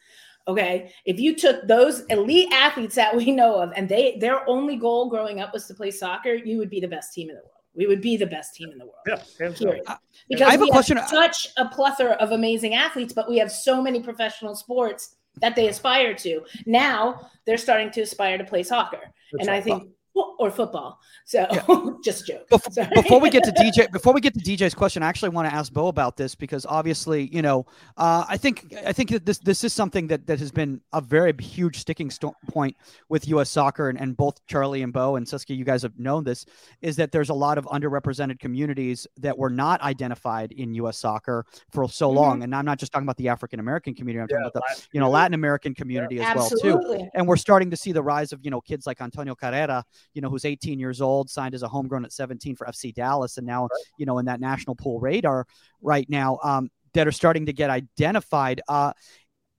Okay. If you took those elite athletes that we know of and they their only goal growing up was to play soccer, you would be the best team in the world. We would be the best team in the world. Yeah, because I have a question. Have such a plethora of amazing athletes, but we have so many professional sports that they aspire to. Now they're starting to aspire to play soccer, That's and right. I think or football. So yeah. just joke. Before, before, we get to DJ, before we get to DJ's question, I actually want to ask Bo about this because obviously, you know, uh, I think I think that this this is something that that has been a very huge sticking st- point with U.S. soccer, and, and both Charlie and Bo and Saskia, you guys have known this, is that there's a lot of underrepresented communities that were not identified in U.S. soccer for so mm-hmm. long, and I'm not just talking about the African American community, I'm yeah, talking about the you know Latin American community yeah. as Absolutely. well too, and we're starting to see the rise of you know kids like Antonio Carrera you know, who's 18 years old, signed as a homegrown at 17 for FC Dallas, and now, right. you know, in that national pool radar right now, um, that are starting to get identified. Uh,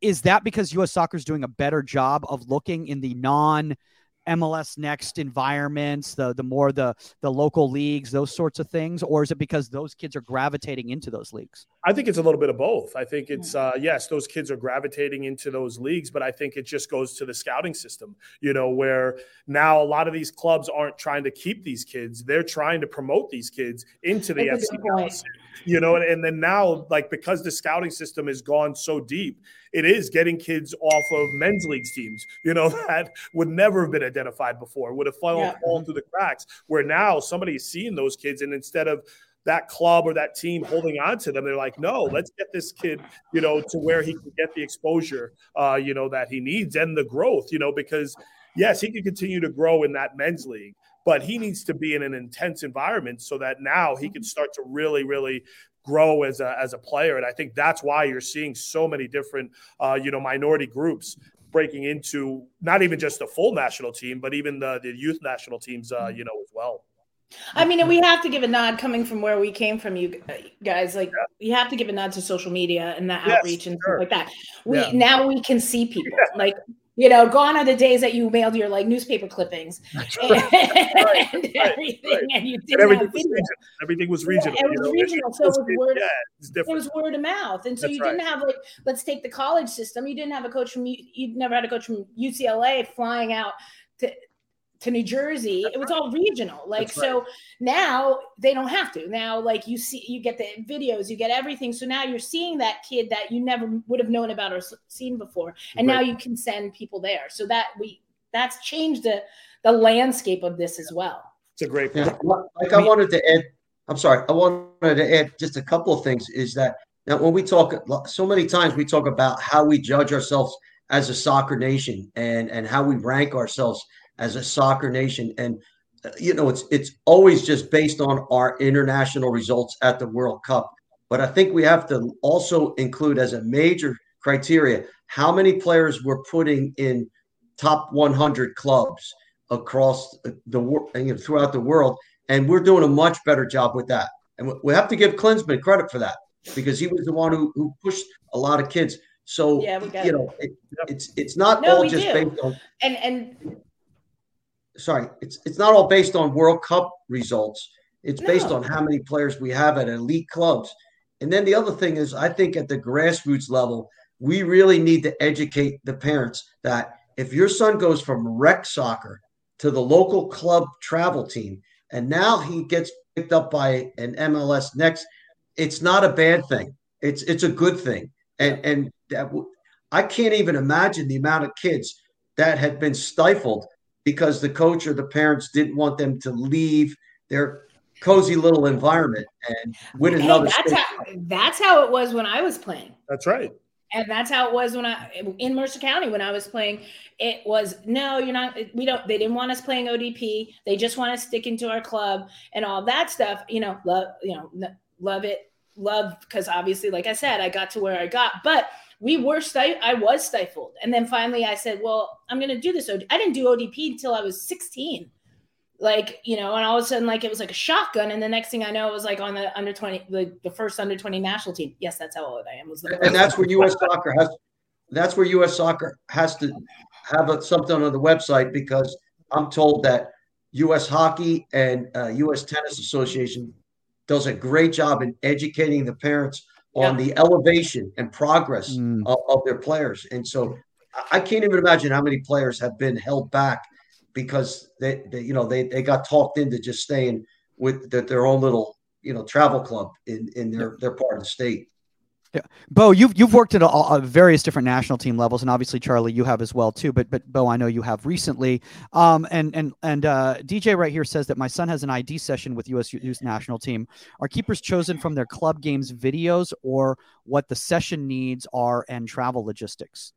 is that because U.S. Soccer is doing a better job of looking in the non MLS next environments, the the more the the local leagues, those sorts of things, or is it because those kids are gravitating into those leagues? I think it's a little bit of both. I think it's uh, yes, those kids are gravitating into those leagues, but I think it just goes to the scouting system. You know, where now a lot of these clubs aren't trying to keep these kids; they're trying to promote these kids into the FC. You know, and, and then now, like because the scouting system has gone so deep, it is getting kids off of men's leagues teams, you know, that would never have been identified before, would have fallen, yeah. fallen through the cracks. Where now somebody's seeing those kids, and instead of that club or that team holding on to them. They're like, no, let's get this kid, you know, to where he can get the exposure, uh, you know, that he needs and the growth, you know, because yes, he can continue to grow in that men's league, but he needs to be in an intense environment so that now he can start to really, really grow as a, as a player. And I think that's why you're seeing so many different, uh, you know, minority groups breaking into not even just the full national team, but even the, the youth national teams, uh, you know, as well. I mean, we have to give a nod coming from where we came from, you guys. Like, yeah. you have to give a nod to social media and the yes, outreach and sure. stuff like that. We yeah. now we can see people. Yeah. Like, you know, gone are the days that you mailed your like newspaper clippings and, right, and everything, and you didn't everything. Was everything was regional. it was know? regional, so it was word. Yeah, it was word of mouth, and so That's you didn't have like, let's take the college system. You didn't have a coach from you You never had a coach from UCLA flying out to to New Jersey. That's it was right. all regional. Like That's so right. now they don't have to. Now like you see you get the videos, you get everything. So now you're seeing that kid that you never would have known about or seen before. And right. now you can send people there. So that we that's changed the the landscape of this as well. It's a great point. Yeah, like I wanted to add I'm sorry, I wanted to add just a couple of things is that now when we talk so many times we talk about how we judge ourselves as a soccer nation and and how we rank ourselves as a soccer nation. And uh, you know, it's it's always just based on our international results at the World Cup. But I think we have to also include as a major criteria how many players we're putting in top 100 clubs across the world you know, throughout the world, and we're doing a much better job with that. And we have to give Klinsmann credit for that because he was the one who, who pushed a lot of kids. So Yeah, we got you know, it, it's it's not No, all just do. based on And and sorry, it's it's not all based on World Cup results. It's based on how many players we have at elite clubs. And then the other thing is, I think at the grassroots level, we really need to educate the parents that if your son goes from rec soccer to the local club travel team, and now he gets picked up by an MLS next, it's not a bad thing. It's it's a good thing. And and that w- I can't even imagine the amount of kids that had been stifled because the coach or the parents didn't want them to leave their cozy little environment and win hey, another that's how that's how it was when I was playing. That's right. And that's how it was when I in Mercer County when I was playing. It was no, you're not. We don't. They didn't want us playing ODP. They just want us sticking to our club and all that stuff. You know, love. You know, love it, love because obviously, like I said, I got to where I got. But we were stif- I was stifled, and then finally I said, "Well, I'm going to do this." OD- I didn't do ODP until I was 16 like you know and all of a sudden like it was like a shotgun and the next thing i know it was like on the under 20 the, the first under 20 national team yes that's how old i am was the and that's where U.S. Soccer has. That's where U.S. Soccer has to have a, something on the website because I'm told that U.S. Hockey and uh, U.S. Tennis Association does a great job in educating the parents on the elevation and progress Mm. of, of their players. And so I- I can't even imagine how many players have been held back because they, they you know, they, they got talked into just staying with the, their own little, you know, travel club in, in their, their part of the state. Bo, you've you've worked at all, uh, various different national team levels, and obviously Charlie, you have as well too. But but Bo, I know you have recently. Um, and and and uh, DJ right here says that my son has an ID session with U.S. Youth National Team. Are keepers chosen from their club games videos or what the session needs are and travel logistics?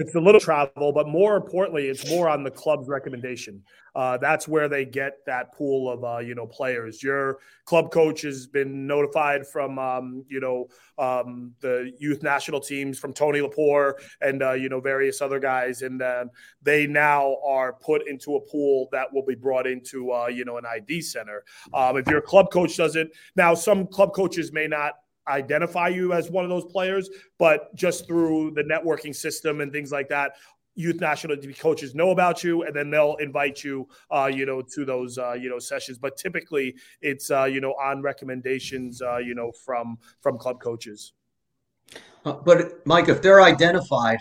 It's a little travel, but more importantly, it's more on the club's recommendation. Uh, that's where they get that pool of uh, you know players. Your club coach has been notified from um, you know um, the youth national teams, from Tony Lepore and uh, you know various other guys, and then they now are put into a pool that will be brought into uh, you know an ID center. Um, if your club coach doesn't, now some club coaches may not identify you as one of those players, but just through the networking system and things like that, youth national coaches know about you, and then they'll invite you, uh, you know, to those uh, you know sessions. But typically, it's uh, you know on recommendations, uh, you know, from from club coaches. Uh, But Mike, if they're identified,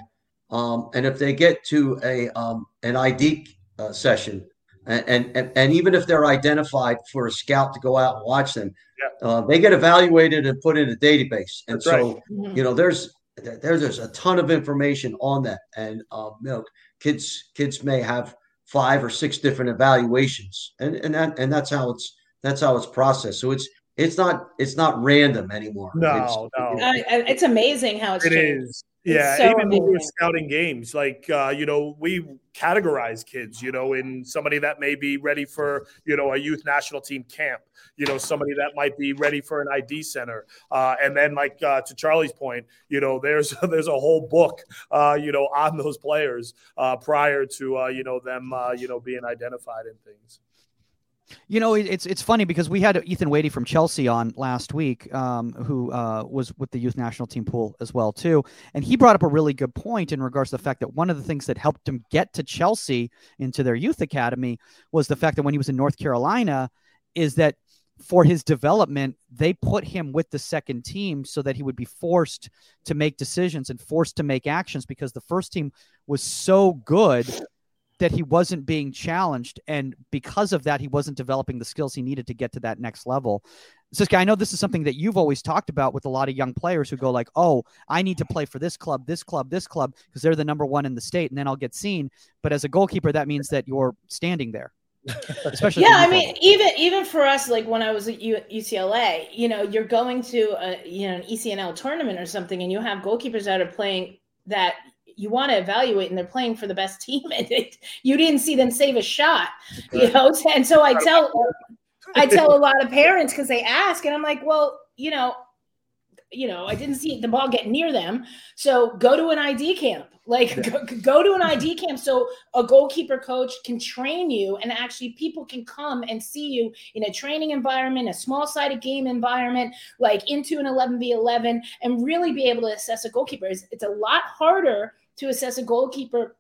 um, and if they get to a um, an ID uh, session, and, and and even if they're identified for a scout to go out and watch them, uh, they get evaluated and put in a database. And That's so, Mhm. you know, there's there's there's a ton of information on that, and um, you know, kids kids may have five or six different evaluations, and and that and that's how it's that's how it's processed. So it's it's not it's not random anymore. No, It's- no. I- I- it's amazing how it's It changed. is. Yeah, so even when we're scouting games, like uh, you know, we categorize kids, you know, in somebody that may be ready for, you know, a youth national team camp, you know, somebody that might be ready for an ID center, uh, and then like uh, to Charlie's point, you know, there's there's a whole book, uh, you know, on those players uh, prior to uh, you know them, uh, you know, being identified and things. You know, it's it's funny because we had Ethan Wady from Chelsea on last week, um, who uh, was with the youth national team pool as well too, and he brought up a really good point in regards to the fact that one of the things that helped him get to Chelsea into their youth academy was the fact that when he was in North Carolina, is that for his development they put him with the second team so that he would be forced to make decisions and forced to make actions because the first team was so good that he wasn't being challenged and because of that he wasn't developing the skills he needed to get to that next level Saskia, I know this is something that you've always talked about with a lot of young players who go like, "Oh, I need to play for this club, this club, this club because they're the number one in the state, and then I'll get seen." But as a goalkeeper, that means that you're standing there, especially. yeah i mean even even for us like when i was at U- ucla you know you're going to a you know an ecnl tournament or something and you have goalkeepers that are playing that you want to evaluate and they're playing for the best team and it, you didn't see them save a shot you know and so i tell i tell a lot of parents because they ask and i'm like well you know you know, I didn't see the ball get near them. So go to an ID camp. Like yeah. go, go, to an ID camp so a goalkeeper coach can train you and actually people can come and see you in a training environment, a small sided game environment, like into an 11v11 and really be able to assess a goalkeeper. It's, it's a lot harder to assess a goalkeeper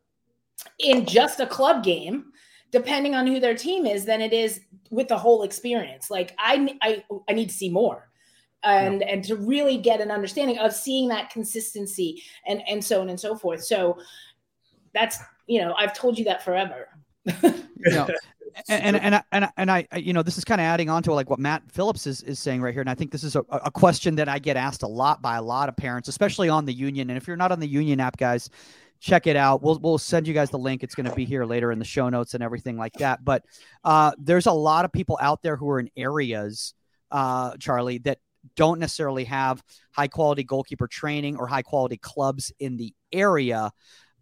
in just a club game depending on who their team is than it is with the whole experience. Like i i, I need to see more. And yeah. and to really get an understanding of seeing that consistency and and so on and so forth. So that's you know i've told you that forever and, and and and and I, you know, this is kind of adding on to like what Matt Phillips is, is saying right here, and I think this is a, a question that I get asked a lot by a lot of parents, especially on the Union. And if you're not on the Union app, guys, check it out. We'll we'll send you guys the link. It's going to be here later in the show notes and everything like that. But uh, there's a lot of people out there who are in areas, uh, Charlie, that don't necessarily have high quality goalkeeper training or high quality clubs in the area.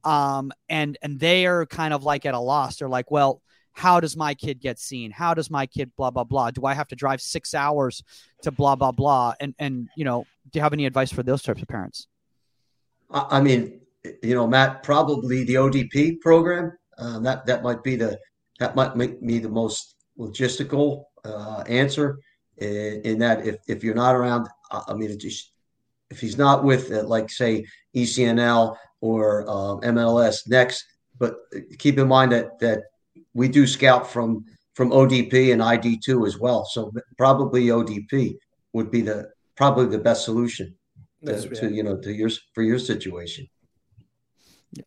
Um, and and they are kind of like at a loss. They're like, well, how does my kid get seen? How does my kid blah blah blah? Do I have to drive six hours to blah blah blah? And and you know, do you have any advice for those types of parents? I mean, you know, Matt, probably the ODP program. Um, that that might be the that might make me the most logistical uh, answer in, in, that if, if you're not around, I mean, just, if he's not with uh, like say ECNL or um, MLS next, but keep in mind that that we do scout from from ODP and ID2 as well. So probably ODP would be the probably the best solution to, to you know to your for your situation.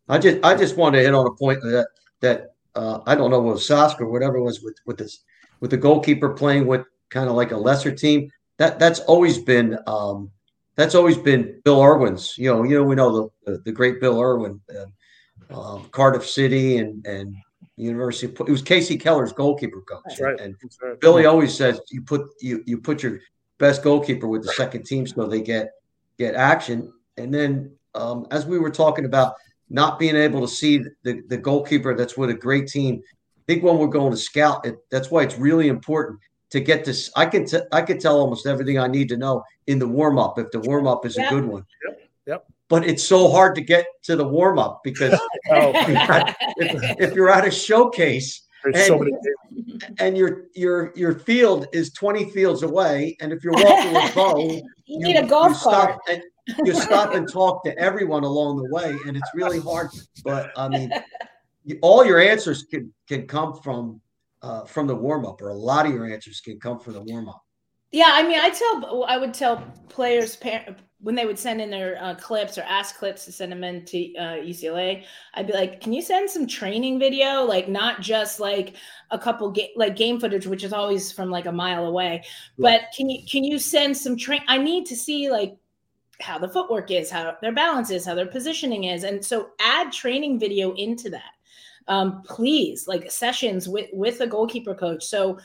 I just I just want to hit on a point that that uh, I don't know what Sask or whatever it was with with this with the goalkeeper playing with kind of like a lesser team. That that's always been um, that's always been Bill Irwin's. You know, you know we know the the, the great Bill Irwin, uh, um, Cardiff City and and University. It was Kasey Keller's goalkeeper coach. That's right. And right. Billy always says you put you you put your best goalkeeper with the second team so they get get action. And then um, as we were talking about not being able to see the, the goalkeeper that's with a great team. I think when we're going to scout, it, that's why it's really important to get this. I can t- I can tell almost everything I need to know in the warm up if the warm up is yep. a good one. Yep. Yep. But it's so hard to get to the warm up because oh. if, if, you're at a showcase and, so and, your your your field is 20 fields away, and if you're walking with Bo, you, you need a golf cart. And, you stop and talk to everyone along the way, and it's really hard. But I mean, all your answers can can come from uh, from the warm up, or a lot of your answers can come from the warm up. Yeah, I mean, I tell I would tell players when they would send in their uh, clips or ask clips to send them in to uh, UCLA. I'd be like, "Can you send some training video, like not just like a couple ga- like game footage, which is always from like a mile away, but can you can you send some train? I need to see like how the footwork is, how their balance is, how their positioning is. And so add training video into that. Um, please, like sessions with with a goalkeeper coach. So,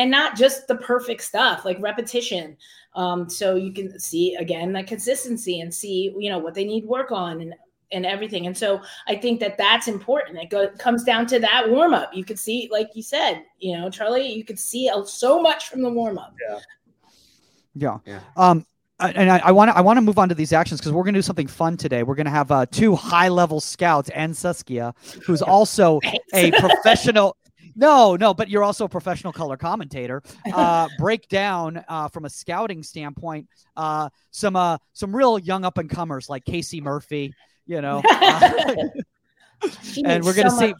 and not just the perfect stuff, like repetition. Um, so you can see again that consistency and see you know what they need work on and and everything. And so I think that that's important. It go, comes down to that warm up. You could see, like you said, you know, Charlie, you could see so much from the warm up. Yeah. Yeah. yeah. Um, and I want to I want to move on to these actions because we're going to do something fun today. We're going to have uh, two high level scouts and Saskia, who's also a professional. No, no, but you're also a professional color commentator. Uh, break down uh, from a scouting standpoint uh, some uh, some real young up and comers like Casey Murphy. You know, uh, and we're going to so see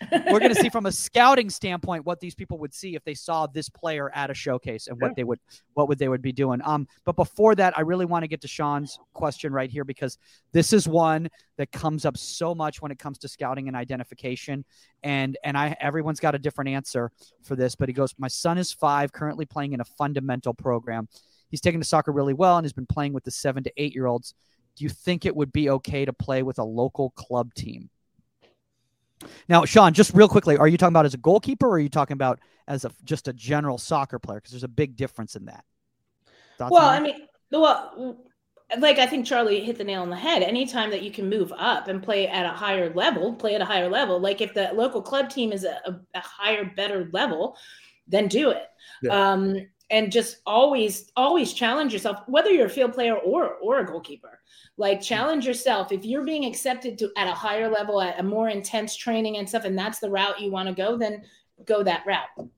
we're going to see from a scouting standpoint what these people would see if they saw this player at a showcase and what they would what would they would be doing. Um, but before that, I really want to get to Sean's question right here because this is one that comes up so much when it comes to scouting and identification, and and I everyone's got a different answer for this. But he goes, my son is five, currently playing in a fundamental program. He's taken to soccer really well and has been playing with the seven to eight year olds. Do you think it would be okay to play with a local club team? Now, Sean, just real quickly, are you talking about as a goalkeeper or are you talking about as a just a general soccer player? Because there's a big difference in that. Thoughts well, I mean, well, like I think Charlie hit the nail on the head. Anytime that you can move up and play at a higher level, play at a higher level. Like if the local club team is a, a, higher, better level, then do it. Yeah. Um, and just always always challenge yourself whether you're a field player or or a goalkeeper like mm-hmm. challenge yourself if you're being accepted to at a higher level at a more intense training and stuff and that's the route you want to go then go that route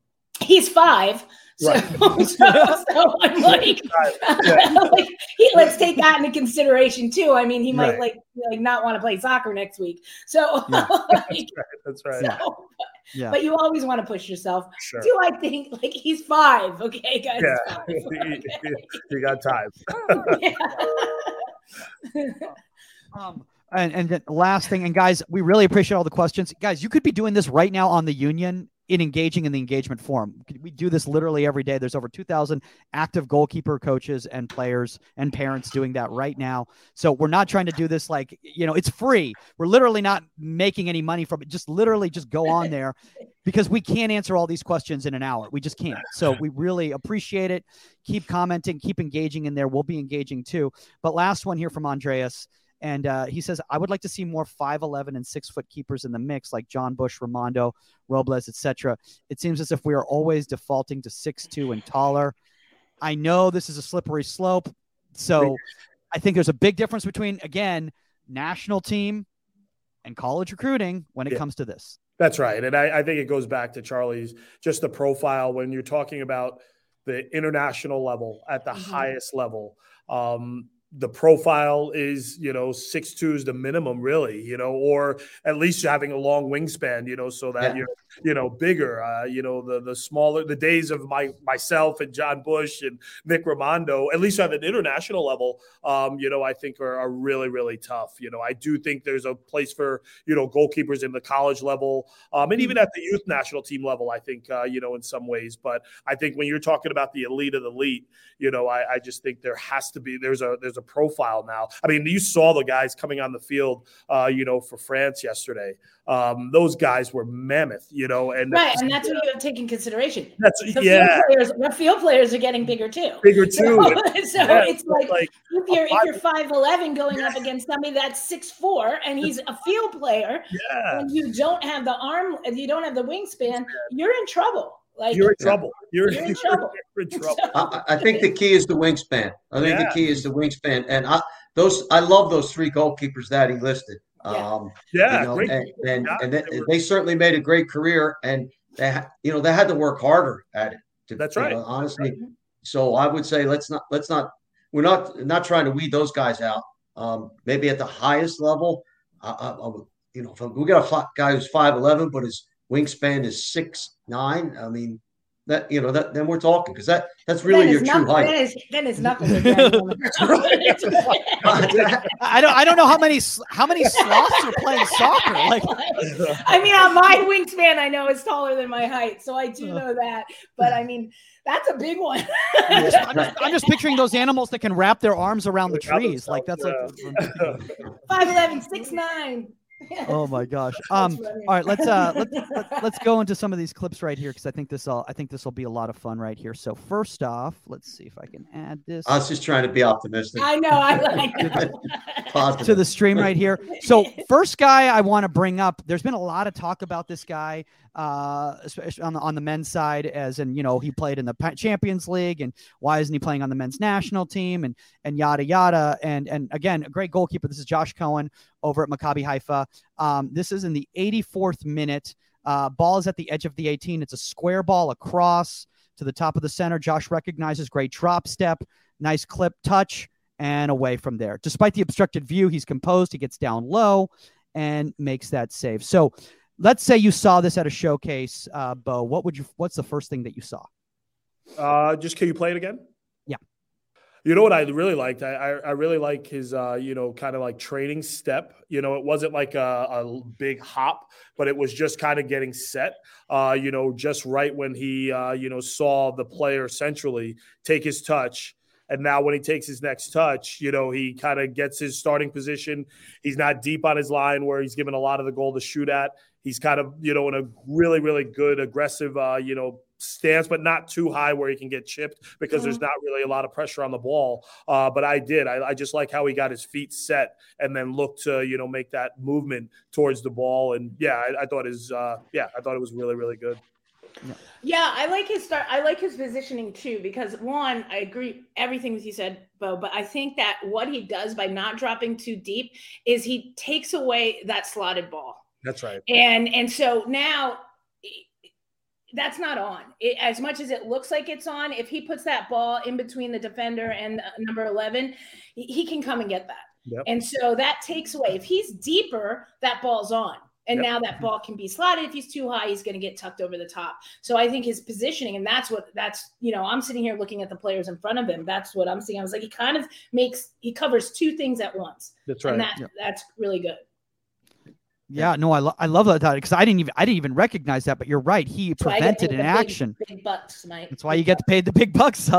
he's five so, right. so, so I'm like, yeah. like he, let's take that into consideration too. I mean, he might right. like like not want to play soccer next week. So yeah. like, that's right. That's right. So, yeah. But you always want to push yourself. Sure. Do I think like he's five? Okay, guys. Yeah, okay. you got time. um, and and the last thing, and guys, we really appreciate all the questions. Guys, you could be doing this right now on the Union in engaging in the engagement forum. We do this literally every day. There's over 2,000 active goalkeeper coaches and players and parents doing that right now. So we're not trying to do this like, you know, it's free. We're literally not making any money from it. Just literally just go on there because we can't answer all these questions in an hour. We just can't. So we really appreciate it. Keep commenting, keep engaging in there. We'll be engaging too. But last one here from Andreas. And uh, he says, I would like to see more 5'11 and six foot keepers in the mix, like Jon Busch, Rimando, Robles, etc. It seems as if we are always defaulting to six two and taller. I know this is a slippery slope. So I think there's a big difference between, again, national team and college recruiting when it yeah. comes to this. That's right. And I, I think it goes back to Charlie's just the profile when you're talking about the international level at the mm-hmm. highest level. Um, the profile is you know six two is the minimum really you know or at least having a long wingspan you know so that yeah. you're you know bigger uh, you know the the smaller the days of my myself and Jon Busch and nick rimando at least at an international level um, you know i think are, are, really really tough you know i do think there's a place for you know goalkeepers in the college level um, and even mm-hmm. at the youth national team level i think uh, you know in some ways but i think when you're talking about the elite of the elite you know I, I just think there has to be there's a there's a profile now. I mean, you saw the guys coming on the field, uh, you know, for France yesterday. Um, those guys were mammoth, you know, and right, and that's yeah. what you have taken consideration. That's the yeah. Field players, the field players are getting bigger too. Bigger too. So, so yeah, it's like, like, if you're if you're five eleven going yeah. up against somebody that's six four and he's a field player, yeah. and you don't have the arm, you don't have the wingspan, you're in trouble. Like you're in trouble. You're, you're in trouble. You're in trouble. I, I, think the key is the wingspan. I think yeah. the key is the wingspan, and I those I love those three goalkeepers that he listed. Yeah, um, yeah, you know, great. and and, and they, they, certainly made a great career, and they you know they had to work harder at it. To, That's right. Know, honestly, so I would say let's not let's not we're not not trying to weed those guys out. Um, maybe at the highest level, I, I, I would, you know, if we got a guy who's five eleven, but his wingspan is six nine. I mean, that you know that then we're talking because that that's really your true height. Then is then is nothing. I don't I don't know how many how many sloths are playing soccer. Like, I mean, on my wingspan, I know is taller than my height, so I do know that. But I mean, that's a big one. I'm, just, I'm, just, picturing those animals that can wrap their arms around the trees. Like that's like five eleven, six nine oh my gosh. Um. All right. Let's uh. Let's let's, let's go into some of these clips right here because I think this will I think this will be a lot of fun right here. So first off, let's see if I can add this. I was just trying to be optimistic. I know. I like to the stream right here. So first guy I want to bring up. There's been a lot of talk about this guy uh, especially on the on the men's side, as in you know he played in the Champions League, and why isn't he playing on the men's national team, and and yada yada, and and again, a great goalkeeper. This is Josh Cohen over at Maccabi Haifa. Um, this is in the 84th minute. Uh, ball is at the edge of the 18. It's a square ball across to the top of the center. Josh recognizes great drop step, nice clip touch, and away from there. Despite the obstructed view, he's composed. He gets down low and makes that save. So let's say you saw this at a showcase, uh, Bo. What would you? What's the first thing that you saw? Uh, just can you play it again? Yeah. You know what I really liked? I I, I really like his uh, you know kind of like training step. You know, it wasn't like a, a big hop, but it was just kind of getting set. Uh, you know, just right when he uh, you know saw the player centrally take his touch. And now when he takes his next touch, you know, he kind of gets his starting position. He's not deep on his line where he's given a lot of the goal to shoot at. He's kind of, you know, in a really, really good, aggressive, uh, you know, stance, but not too high where he can get chipped because mm-hmm. there's not really a lot of pressure on the ball. Uh, but I did. I, I, just like how he got his feet set and then looked to, you know, make that movement towards the ball. And yeah, I, I thought his, uh, yeah, I thought it was really, really good. Yeah, I like his start. I like his positioning too because one, I agree everything that you said, Bo. But I think that what he does by not dropping too deep is he takes away that slotted ball. That's right. And and so now that's not on. It, as much as it looks like it's on, if he puts that ball in between the defender and number eleven, he, he can come and get that. Yep. And so that takes away. If he's deeper, that ball's on. And yep. now that ball can be slotted. If he's too high, he's going to get tucked over the top. So I think his positioning, and that's what that's, you know, I'm sitting here looking at the players in front of him. That's what I'm seeing. I was like, he kind of makes, he covers two things at once. That's right. And that, that's really good. Yeah, no, I, lo- I love that because I didn't even I didn't even recognize that, but you're right. He prevented an action. Big bucks, Mike. That's why you get paid the big bucks.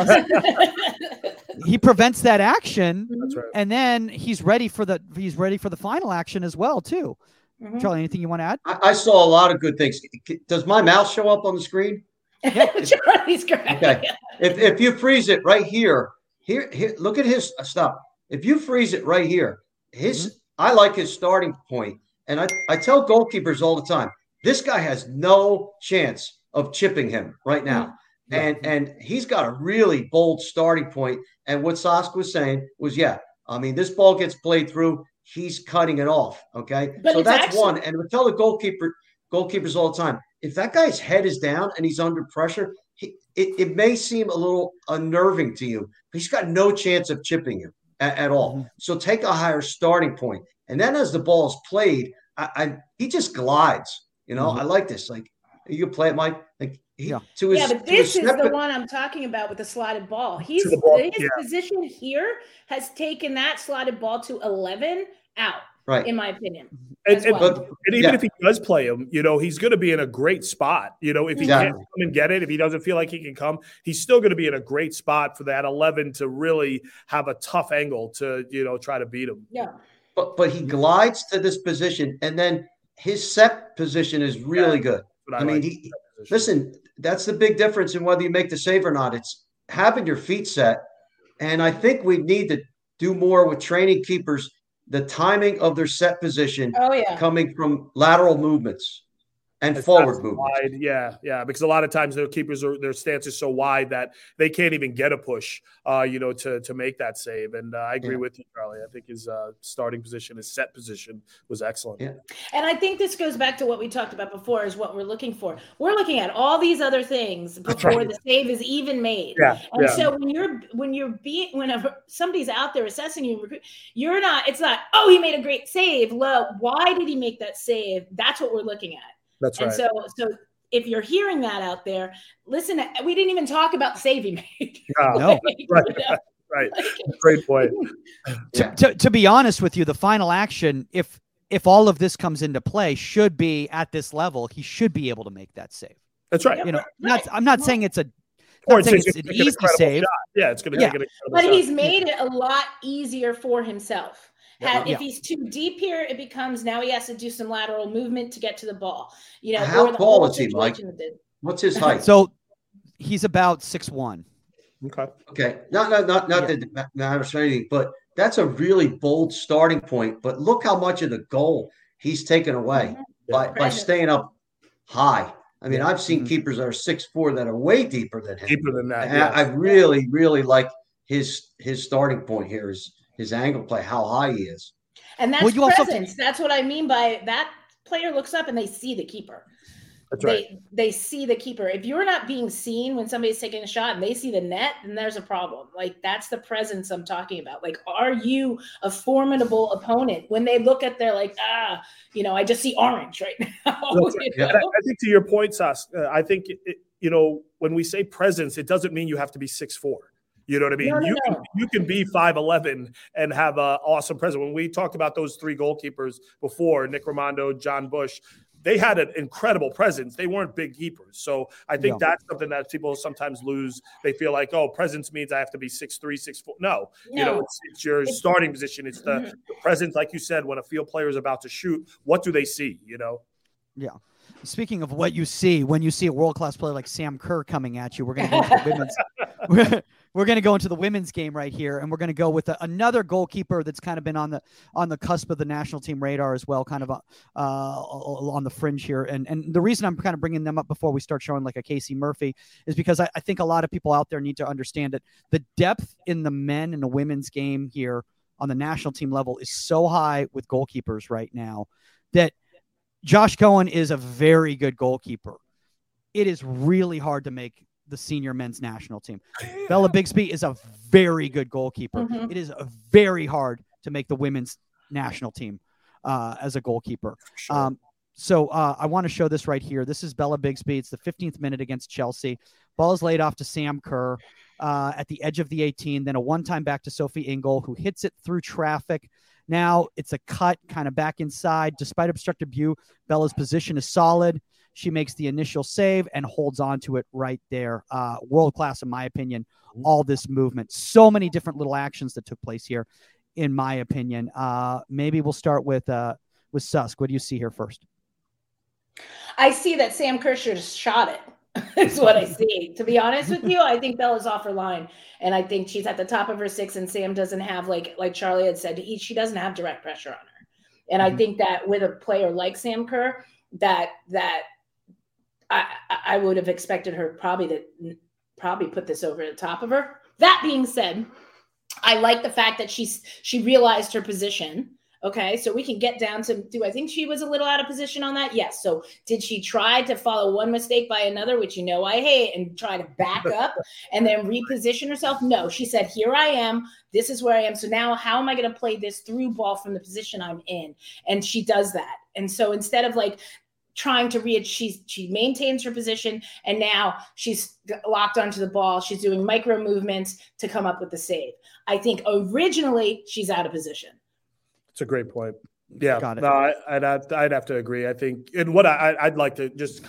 he prevents that action, right. and then he's ready for the he's ready for the final action as well too. Mm-hmm. Charlie, anything you want to add? I, I, saw a lot of good things. Does my mouse show up on the screen? Charlie's great. Okay. If, if you freeze it right here, here, here, look at his uh, stop. If you freeze it right here, his mm-hmm. I like his starting point, and I, I tell goalkeepers all the time, this guy has no chance of chipping him right now. Mm-hmm. And and he's got a really bold starting point. And what Sask was saying was, yeah, I mean, this ball gets played through he's cutting it off. Okay. But so that's actually- one. And we tell the goalkeeper, goalkeepers all the time, if that guy's head is down and he's under pressure, he, it, it may seem a little unnerving to you, but he's got no chance of chipping you at, at all. Mm-hmm. So take a higher starting point. And then as the ball is played, I, I he just glides. You know, mm-hmm. I like this. Like you can play it, Mike. Like he, yeah. to his, yeah, but this is the one I'm talking about with the slotted ball. He's ball, his yeah. position here has taken that slotted ball to 11 out. Right. In my opinion. And, and, well. and even yeah. if he does play him, you know, he's going to be in a great spot. You know, if he exactly. can't come and get it, if he doesn't feel like he can come, he's still going to be in a great spot for that 11 to really have a tough angle to, you know, try to beat him. Yeah. But, but he glides to this position and then his set position is really yeah. good. I, I, mean, like he, listen, that's the big difference in whether you make the save or not. It's having your feet set. And I think we need to do more with training keepers the timing of their set position oh, yeah. coming from lateral movements and it's forward movement. Wide. Yeah, yeah, because a lot of times their keepers are their stance is so wide that they can't even get a push, uh, you know, to to make that save. And uh, I agree yeah. with you, Charlie. I think his uh, starting position, his set position, was excellent. Yeah. And I think this goes back to what we talked about before, is what we're looking for. We're looking at all these other things before right. the save is even made. Yeah. And yeah. so when you're when you're being whenever somebody's out there assessing you, you're not. It's not. Oh, he made a great save. Look, why did he make that save? That's what we're looking at. That's and right. so, so if you're hearing that out there, listen. We didn't even talk about saving save he made. Yeah, no, right, right, right. Great point. to, to, to be honest with you, the final action, if if all of this comes into play, should be at this level. He should be able to make that save. That's right. You know, not, I'm not saying it's a or it's, it's, an easy save. Shot. Yeah, it's going to yeah. take it. But shot. he's made it a lot easier for himself. Had, yeah. If he's too deep here, it becomes now he has to do some lateral movement to get to the ball. You know, how tall is he, Mike? What's his height? so he's about six one. Okay. Okay. Not not not not yeah. that matters or anything, but that's a really bold starting point. But look how much of the goal he's taken away mm-hmm. by, by staying up high. I mean. I've seen mm-hmm. keepers that are six four that are way deeper than him. Deeper than that. Yeah. I, I really, really like his his starting point here is his angle play, how high he is. And that's well, presence. that's what I mean by that player looks up and they see the keeper. That's they, right. They see the keeper. If you're not being seen when somebody's taking a shot and they see the net, then there's a problem. Like that's the presence I'm talking about. Like, are you a formidable opponent when they look at their like, ah, you know, I just see orange right now. Right. Yeah. I, I, think to your point, Sas, uh, I think it, you know when we say presence, it doesn't mean you have to be six four. You know what I mean? No, no, you no. can you can be five eleven and have an awesome presence. When we talked about those three goalkeepers before, Nick Rimando, Jon Busch, they had an incredible presence. They weren't big keepers. So I think Yeah. that's something that people sometimes lose. They feel like, oh, presence means I have to be six three, six four. No, you know, it's, it's your It's- starting position. It's the, Mhm. the presence, like you said, when a field player is about to shoot, what do they see? You know, Speaking of what you see when you see a world class player like Sam Kerr coming at you, we're going to go into the women's. We're, we're going to go into the women's game right here, and we're going to go with a, another goalkeeper that's kind of been on the on the cusp of the national team radar as well, kind of uh, on the fringe here. And and the reason I'm kind of bringing them up before we start showing like a Casey Murphy is because I, I think a lot of people out there need to understand that the depth in the men and the women's game here on the national team level is so high with goalkeepers right now that Josh Cohen is a very good goalkeeper. It is really hard to make the senior men's national team. Bella Bixby is a very good goalkeeper. Mm-hmm. It is very hard to make the women's national team uh, as a goalkeeper. Sure. Um, so uh, I want to show this right here. This is Bella Bixby. It's the 15th minute against Chelsea. Ball is laid off to Sam Kerr uh, at the edge of the 18. Then a one time back to Sophie Ingle, who hits it through traffic. Now it's a cut kind of back inside. Despite obstructed view, Bella's position is solid. She makes the initial save and holds on to it right there. Uh, world class, in my opinion, all this movement. So many different little actions that took place here, in my opinion. Uh, maybe we'll start with uh, with Sask. What do you see here first? I see that Sam Kirscher shot it. is what I see. To be honest with you, I think Bella's off her line, and I think she's at the top of her six. And Sam doesn't have like like Charlie had said, she doesn't have direct pressure on her. And mm-hmm. I think that with a player like Sam Kerr, that that I I would have expected her probably to probably put this over the top of her. That being said, I like the fact that she's she realized her position Okay, so we can get down to do I think she was a little out of position on that? Yes. So did she try to follow one mistake by another, which you know I hate, and try to back up and then reposition herself? No, she said, Here I am. This is where I am. So now how am I going to play this through ball from the position I'm in? And she does that. And so instead of like trying to reach she's she maintains her position and now she's locked onto the ball she's doing micro movements to come up with the save i think originally she's out of position it's a great point. Yeah, no, I, would have, I'd have to agree. I think, and what I, I'd like to just,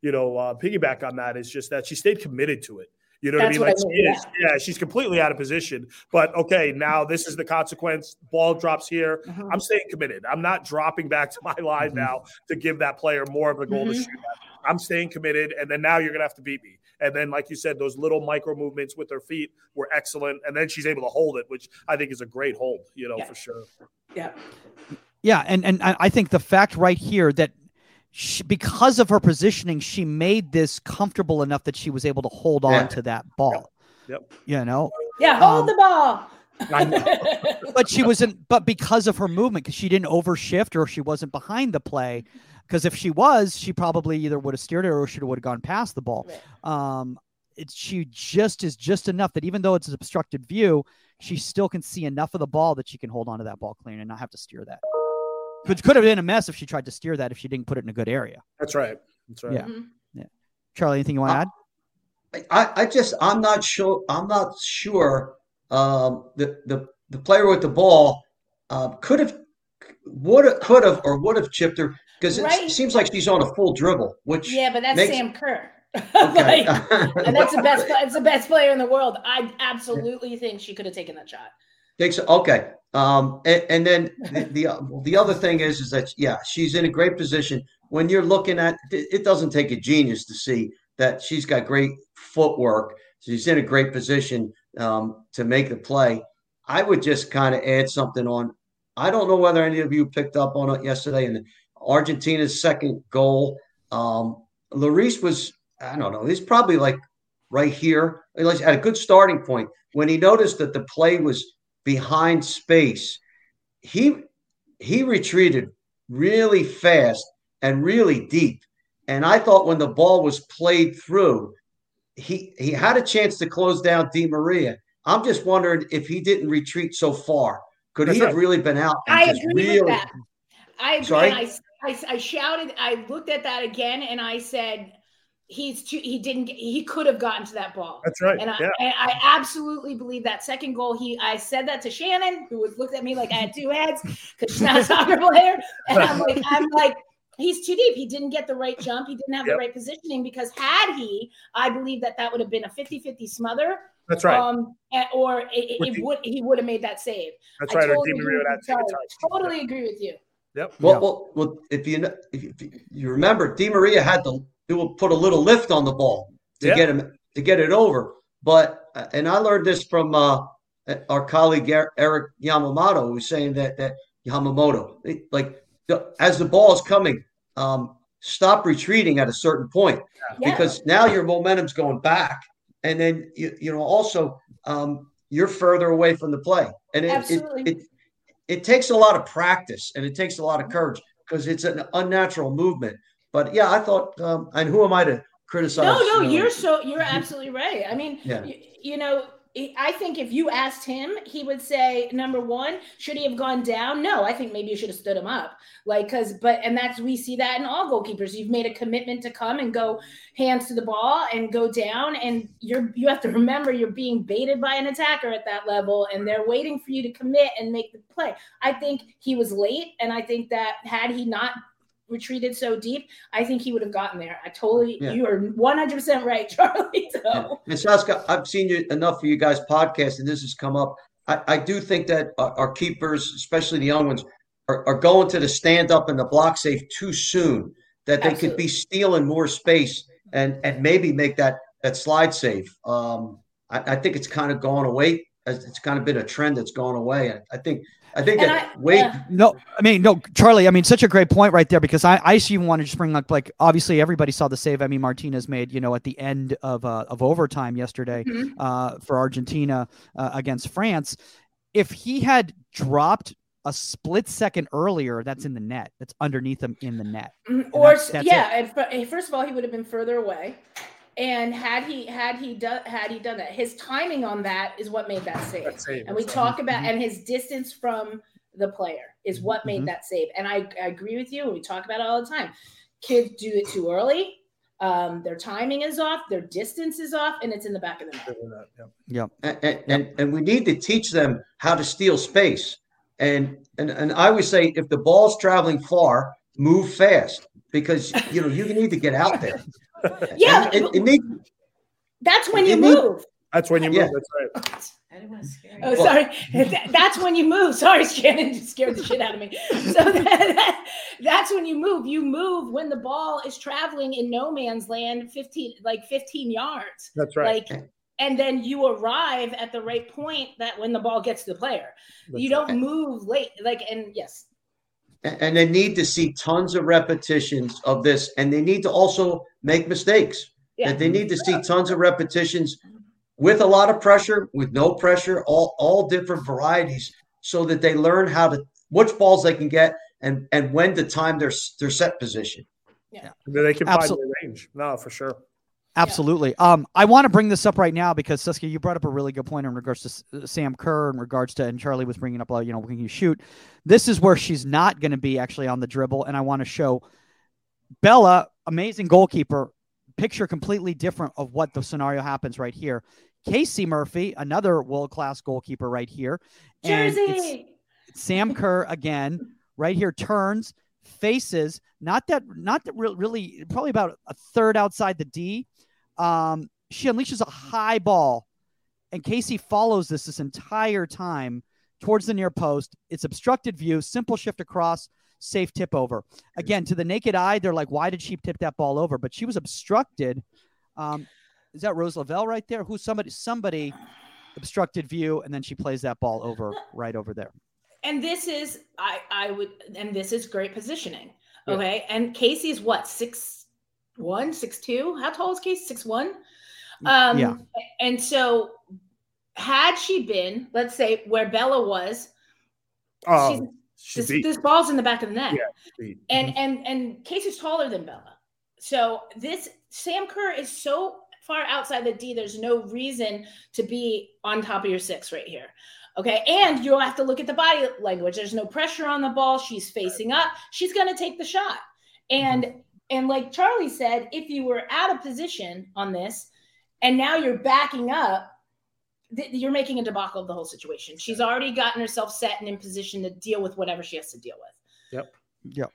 you know, uh, piggyback on that is just that she stayed committed to it. You know That's what I mean? Like I mean, she is, yeah. yeah. she's completely out of position. But okay, now this is the consequence. Ball drops here. Mm-hmm. I'm staying committed. I'm not dropping back to my line mm-hmm. now to give that player more of a goal mm-hmm. to shoot at. I'm staying committed, and then now you're gonna have to beat me. And then, like you said, those little micro movements with her feet were excellent. And then she's able to hold it, which I think is a great hold, you know, yeah. for sure. Yeah. Yeah. And, and I think the fact right here that she, because of her positioning, she made this comfortable enough that she was able to hold yeah. on to that ball. Yep. You know? Yeah. Hold um, the ball. but she wasn't, but because of her movement, because she didn't overshift or she wasn't behind the play, because if she was, she probably either would have steered it or she would have gone past the ball. Right. Um, it's she just is just enough that even though it's an obstructed view, she still can see enough of the ball that she can hold on to that ball clean and not have to steer that. Which could have been a mess if she tried to steer that if she didn't put it in a good area. That's right. That's right. Yeah. Mm-hmm. Yeah. Charlie, anything you want to add? I, I just I'm not sure I'm not sure um, the the the player with the ball uh, could have would have could have or would have chipped her because right. it seems like she's on a full dribble, which yeah, but that's makes, Sam Kerr. Okay. like, and that's the best. It's the best player in the world. I absolutely think she could have taken that shot. Think so? Okay. Um, and, and then the, the, the other thing is is that yeah, she's in a great position. When you're looking at it, doesn't take a genius to see that she's got great footwork. She's in a great position um, to make the play. I would just kind of add something on. I don't know whether any of you picked up on it yesterday, and Argentina's second goal. Um, Lloris was, I don't know, he's probably like right here, at a good starting point. When he noticed that the play was behind space, he he retreated really fast and really deep. And I thought when the ball was played through, he he had a chance to close down Di Maria. I'm just wondering if he didn't retreat so far. Could That's he right. have really been out? I agree really, with that. I agree. I I, I shouted, I looked at that again and I said, he's too, he didn't, he could have gotten to that ball. That's right. And I, yeah. and I absolutely believe that second goal, he, I said that to Shannon, who was looked at me like I had two heads because she's not a soccer player. And I'm like, I'm like, he's too deep. He didn't get the right jump. He didn't have yep. the right positioning because had he, I believe that that would have been a 50 50 smother. That's right. Um, or it, it would he would have made that save. That's I right. Totally, agree with, totally agree with you. Yep. Well, Yeah. well, well, if you if you, if you remember, Di Maria had to do put a little lift on the ball to Yeah. get him to get it over. But and I learned this from uh, our colleague Er- Eric Yamamoto, who was saying that that Yamamoto, like the, as the ball is coming, um, stop retreating at a certain point Yeah. because now your momentum's going back, and then you you know also um, you're further away from the play, and it, it, it it takes a lot of practice and it takes a lot of courage because it's an unnatural movement. But yeah, I thought, um, and who am I to criticize? No, no, you know, you're so you're absolutely right. I mean, Yeah. y- you know, I think if you asked him, he would say, number one, should he have gone down? No, I think maybe you should have stood him up. Like, cause, but, and that's, we see that in all goalkeepers. You've made a commitment to come and go hands to the ball and go down. And you're, you have to remember you're being baited by an attacker at that level and they're waiting for you to commit and make the play. I think he was late. And I think that had he not retreated so deep, I think he would have gotten there. I totally, Yeah. you are 100% right, Charlie. So. Yeah. And Saskia, I've seen you enough for you guys podcast, and this has come up. I, I do think that our, our keepers, especially the young ones, are, are going to the stand up and the block safe too soon. That they could be stealing more space and and maybe make that that slide safe. Um, I, I think it's kind of gone away. It's kind of been a trend that's gone away. I, I think I think And that I- Wade. yeah. No, I mean, no, Charlie. I mean, such a great point right there because I, I even want to just bring up like obviously everybody saw the save Emi Martinez made, you know, at the end of uh, of overtime yesterday Mhm. uh, for Argentina uh, against France. If he had dropped a split second earlier, that's in the net. That's underneath him in the net. Mm, or that's- that's yeah, and fir- eh, first of all, he would have been further away. And had he had he done had he done that, his timing on that is what made that save. That's safe. and we That's right. talk about and his distance from the player is what made Mhm. that save. And I, I agree with you. and We talk about it all the time. Kids do it too early. Um, their timing is off. Their distance is off, and it's in the back of the net. Yeah. and, and, and and we need to teach them how to steal space. And and and I always say, if the ball's traveling far, move fast because you know you need to get out there. Yeah, And it, it need, That's when you You need- move. That's when you move. Yeah. That's right. I didn't want to scare oh, you. Well- Oh, sorry. That's when you move. Sorry, Shannon just scared the shit out of me. So that, that's when you move. You move when the ball is traveling in no man's land, 15 like 15 yards. That's right. Like and then you arrive at the right point that when the ball gets to the player. That's you don't move late. Like and yes. And they need to see tons of repetitions of this, and they need to also make mistakes. Yeah. That they need to see tons of repetitions with a lot of pressure, with no pressure, all all different varieties, so that they learn how to which balls they can get and and when to time their their set position. Yeah, they can find Absol- their range. No, for sure. Absolutely. Um, I want to bring this up right now because Saskia, you brought up a really good point in regards to S- uh, Sam Kerr, in regards to, and Charlie was bringing up, uh, you know, when you shoot. This is where she's not going to be actually on the dribble, and I want to show Bella, amazing goalkeeper. Picture completely different of what the scenario happens right here. Casey Murphy, another world class goalkeeper right here, and it's- Jersey. Sam Kerr again, right here turns, faces, not that, not that re- really, probably about a third outside the D. Um, she unleashes a high ball, and Casey follows this this entire time towards the near post. It's obstructed view, simple shift across, safe tip over. Again, to the naked eye, they're like, why did she tip that ball over? But she was obstructed. Um, is that Rose Lavelle right there? Who's somebody? Somebody obstructed view, and then she plays that ball over right over there. And this is I I would and this is great positioning. Yeah. Okay. And Casey's what six one, six two? How tall is Casey? Six one? Um Yeah. and so had she been, let's say where Bella was, Um, she's this, this ball's in the back of the net. Yeah. And and and Casey's taller than Bella. So this Sam Kerr is so far outside the D, there's no reason to be on top of your six right here. Okay. And you'll have to look at the body language. There's no pressure on the ball. She's facing up. She's gonna take the shot. And and like Charlie said, if you were out of position on this and now you're backing up, th- you're making a debacle of the whole situation. She's already gotten herself set and in position to deal with whatever she has to deal with. Yep. Yep.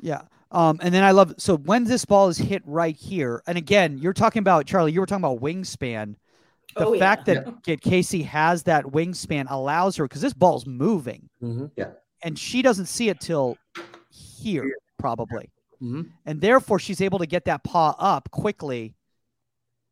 Yeah. Um, and then I love so when this ball is hit right here, and again, you're talking about Charlie, you were talking about wingspan. The Oh, yeah. fact that Kate Casey has that wingspan allows her because this ball's moving. Mhm. Yeah. and she doesn't see it till here probably, Mhm. and therefore she's able to get that paw up quickly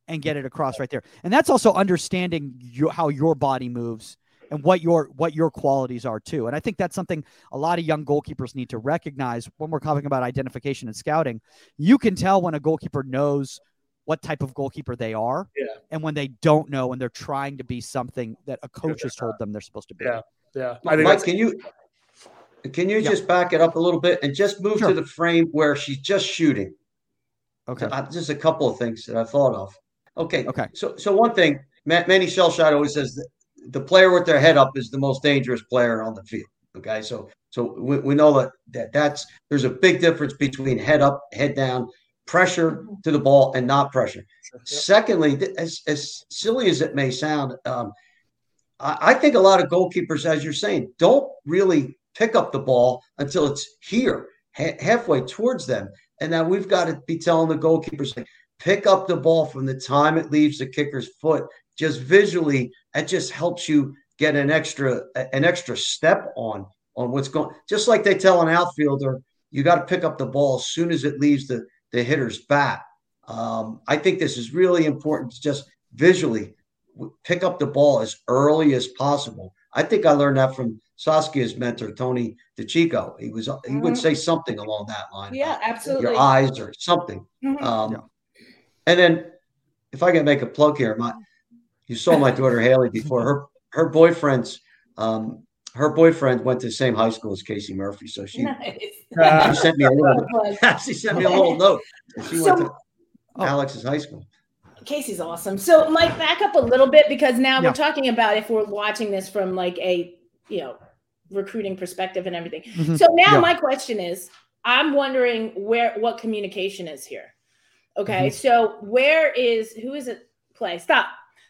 and get it across right there. And that's also understanding your, how your body moves and what your what your qualities are too. And I think that's something a lot of young goalkeepers need to recognize when we're talking about identification and scouting. You can tell when a goalkeeper knows what type of goalkeeper they are Yeah. and when they don't know and they're trying to be something that a coach has told them they're supposed to be. Yeah. Yeah. I Mike, think that's- can you can you Yeah. just back it up a little bit and just move Sure. to the frame where she's just shooting? Okay. Uh, just a couple of things that I thought of. Okay. Okay. So, so one thing, Ma- Manny Schellscheidt always says that the player with their head up is the most dangerous player on the field. Okay. So, so we, we know that, that that's there's a big difference between head up, head down, pressure to the ball, and not pressure. Yep. Secondly, as, as silly as it may sound, um, I, I think a lot of goalkeepers, as you're saying, don't really pick up the ball until it's here, ha- halfway towards them. And now we've got to be telling the goalkeepers, like, pick up the ball from the time it leaves the kicker's foot. Just visually, that just helps you get an extra an extra step on on what's going. Just like they tell an outfielder, you got to pick up the ball as soon as it leaves the the hitter's bat. Um, I think this is really important to just visually pick up the ball as early as possible. I think I learned that from Saskia's mentor, Tony DiCicco. He was he would Mhm. say something along that line. Yeah, absolutely. Your eyes or something. Mhm. Um, Yeah. And then, if I can make a plug here, my you saw my daughter Haley before. Her her boyfriend's um, her boyfriend went to the same high school as Casey Murphy, so she, Nice. Uh, she sent me a little Like, she sent me a little note. She went to Oh. Alex's high school. Casey's awesome. So, Mike, back up a little bit because now Yeah. we're talking about if we're watching this from like a you know recruiting perspective and everything. Mhm. So now Yeah. my question is, I'm wondering where what communication is here. Okay, Mm-hmm. so where is who is it? Play stop.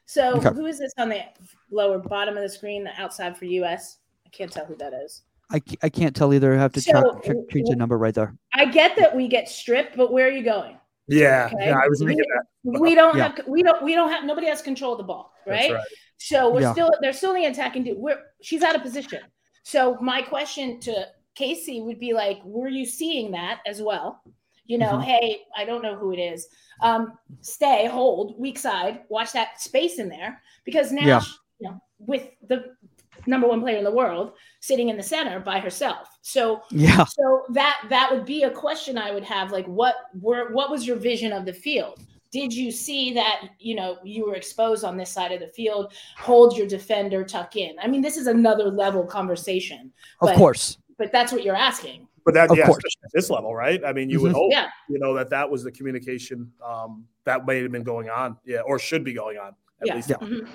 So Okay. who is this on the lower bottom of the screen, the outside for US? I can't tell who that is. I, I can't tell either. I have to So, check, check, change the number right there. I get that we get stripped, but where are you going? yeah. Okay. Yeah. I was thinking we, that. we don't Yeah. have we don't we don't have nobody has control of the ball, That's right? right. So we're Yeah. still they're still in the attacking. dude. We're she's out of position. So my question to Casey would be like, were you seeing that as well? You know, Mhm. hey, I don't know who it is. Um, stay, hold, weak side, watch that space in there because now, Yeah. she- you know, with the number one player in the world sitting in the center by herself. So Yeah. so that that would be a question I would have like what were what was your vision of the field? Did you see that you know you were exposed on this side of the field? Hold your defender, tuck in. I mean, this is another level conversation, Of But- course. but that's what you're asking. But that, Of yeah, course. at this level, right? I mean, you would Mhm. hope, Yeah. you know, that that was the communication um, that may have been going on, yeah, or should be going on. At Yeah. least. Yeah. Mhm.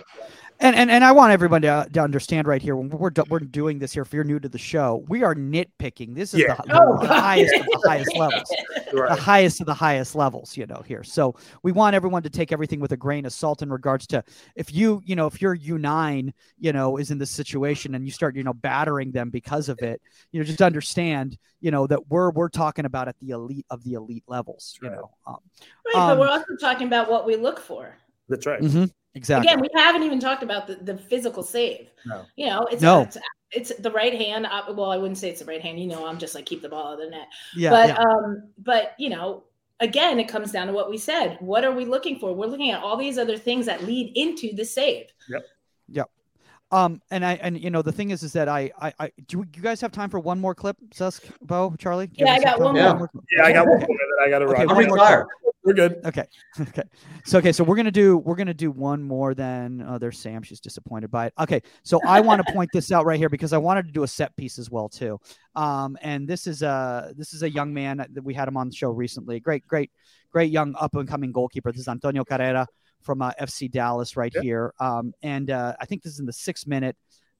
And, and and I want everybody to, to understand right here when we're do, we're doing this here. If you're new to the show, we are nitpicking. This is Yeah. the, the Oh, God. highest of the highest levels. the highest of the highest levels, you know, here. So we want everyone to take everything with a grain of salt in regards to if you, you know, if your U9, you know, is in this situation and you start, you know, battering them because of it, you know, just understand, you know, that we're we're talking about at the elite of the elite levels, you Right. know. Um, Right, but Um, we're also talking about what we look for. That's right. mhm, exactly. Again, we haven't even talked about the, the physical save. No. You know, it's No. it's, it's the right hand. uh, Well, I wouldn't say it's the right hand. You know, I'm just like keep the ball out of the net. yeah, but yeah. um but you know again it comes down to what we said what are we looking for we're looking at all these other things that lead into the save Yep. Yep. Um, and I and you know the thing is, is that I I, I do. You guys have time for one more clip, Sask, Bo, Charlie? Do you Yeah, I got one for more. Yeah, I got one more that I got to Okay, run. one I'm retired. We're good. Okay. Okay. So okay. So we're gonna do we're gonna do one more than oh there's Sam. She's disappointed by it. Okay. So I want to point this out right here because I wanted to do a set piece as well too. Um, and this is a this is a young man that we had him on the show recently. Great, great, great young up and coming goalkeeper. This is Antonio Carrera from uh, FC Dallas right Yeah. here. Um, and uh, I think this is in the sixth minute.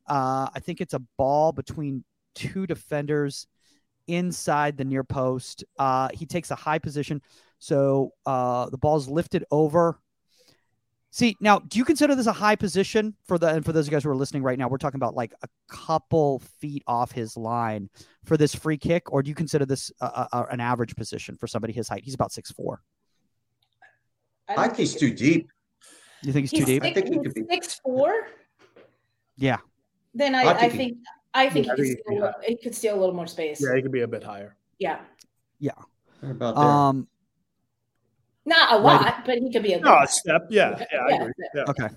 Uh, I think it's a ball between two defenders inside the near post. Uh, he takes a high position. So uh, the ball's lifted over. See now, do you consider this a high position for the and for those of you guys who are listening right now? We're talking about like a couple feet off his line for this free kick, or do you consider this uh, uh, an average position for somebody his height? He's about six four. I think he's too deep. You think he's, he's too deep? I think he could be- six four Yeah. then I, I I think he- think I think Yeah, I he, could think he could steal, a- he could steal a little more space. Yeah, he could be a bit higher. Yeah. Yeah. about there? Um, Not a Right. lot, but he could be a good No, a step. Yeah, yeah, I Yeah, agree. Yeah. okay.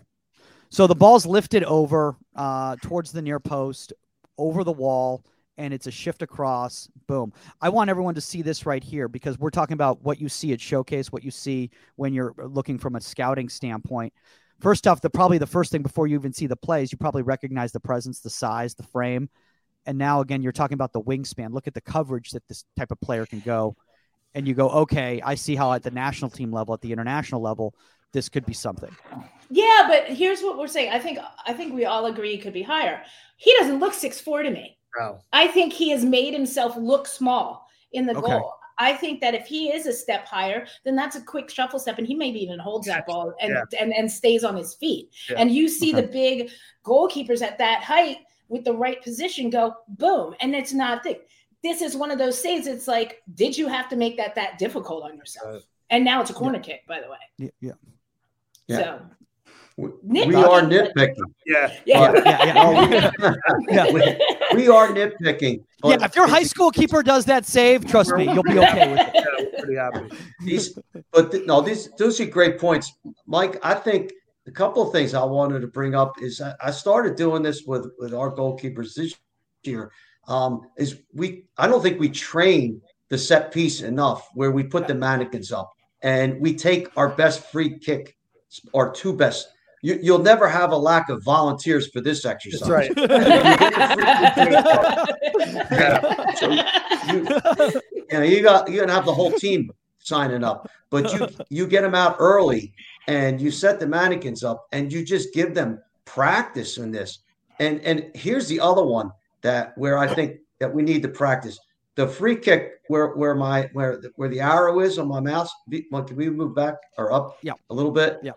So the ball's lifted over uh, towards the near post, over the wall, and it's a shift across. Boom. I want everyone to see this right here because we're talking about what you see at showcase, what you see when you're looking from a scouting standpoint. First off, the probably the first thing before you even see the plays, you probably recognize the presence, the size, the frame. And now again, you're talking about the wingspan. Look at the coverage that this type of player can go. And you go, okay, I see how at the national team level, at the international level, this could be something. Yeah, but here's what we're saying. I think I think we all agree he could be higher. He doesn't look six four to me. No. I think he has made himself look small in the Okay. goal. I think that if he is a step higher, then that's a quick shuffle step, and he maybe even holds that ball and Yeah. and, and stays on his feet. Yeah. And you see Okay. the big goalkeepers at that height with the right position go boom, and it's not thick. This is one of those saves. It's like, did you have to make that that difficult on yourself? Right. And now it's a corner kick, by the way. Yeah. yeah. Yeah. So we, we are nitpicking. Yeah. yeah. Oh, yeah, oh, yeah. Yeah. we, we are nitpicking. Yeah, if your high school keeper does that save, trust me, you'll be okay with it. Yeah, pretty happy. these, but th- no, these those are great points, Mike. I think a couple of things I wanted to bring up is I, I started doing this with with our goalkeepers this year. Um, is we I don't think we train the set piece enough where we put the mannequins up and we take our best free kick, our two best. You, you'll never have a lack of volunteers for this exercise. That's right. Yeah. So you, you know, you got you're gonna have the whole team signing up, but you you get them out early and you set the mannequins up and you just give them practice in this. And and here's the other one that where I think that we need to practice the free kick where where my where the, where the arrow is on my mouse. Well, Can we move back or up? Yeah. a little bit. Yeah.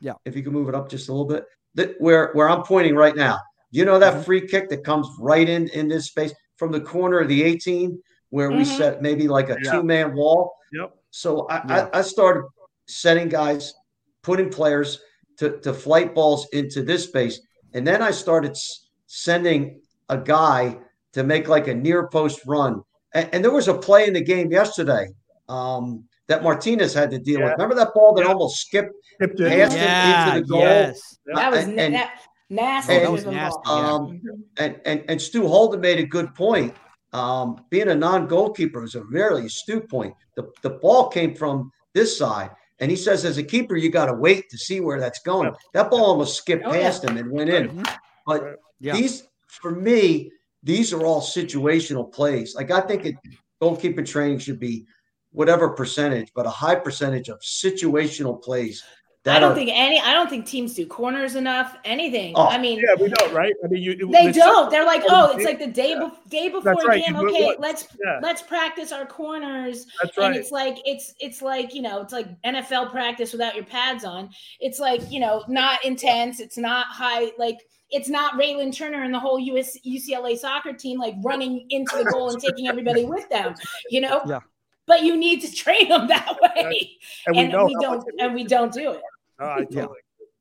Yeah. If you can move it up just a little bit, that where where I'm pointing right now. You know that Mhm. free kick that comes right in in this space from the corner of the 18 where we Mhm. set maybe like a Yeah. two man wall. Yep. So I, Yeah. I, I started setting guys, putting players to, to flight balls into this space. And then I started s- sending a guy to make like a near post run. And, and there was a play in the game yesterday um, that Martinez had to deal Yeah. with. Remember that ball that Yeah. almost skipped? Tipped it. Passed it Yeah, into the goal. yes. that was And- and- that, nasty. Oh, that was nasty, Um, and, and and Stu Holden made a good point. Um, being a non-goalkeeper is a very astute point. The the ball came from this side, and he says as a keeper you got to wait to see where that's going. That ball almost skipped Oh, yeah. past him and went in. Mhm. But Yeah. these, for me, these are all situational plays. Like I think it, goalkeeper training should be whatever percentage, but a high percentage of situational plays. I don't are, think any. I don't think teams do corners enough. Anything. Oh. I mean, Yeah, we don't, right? I mean, you. they don't. They're like, oh, it's like the day Yeah. before day before right, game. you Okay, let's Yeah, let's practice our corners. that's right. And it's like it's it's like you know it's like NFL practice without your pads on. It's like you know not intense. It's not high like. It's not Raylan Turner and the whole US, UCLA soccer team like running into the goal and taking everybody with them, you know. Yeah. But you need to train them that way, And we and know we don't, and we don't do it. No, I Yeah. totally.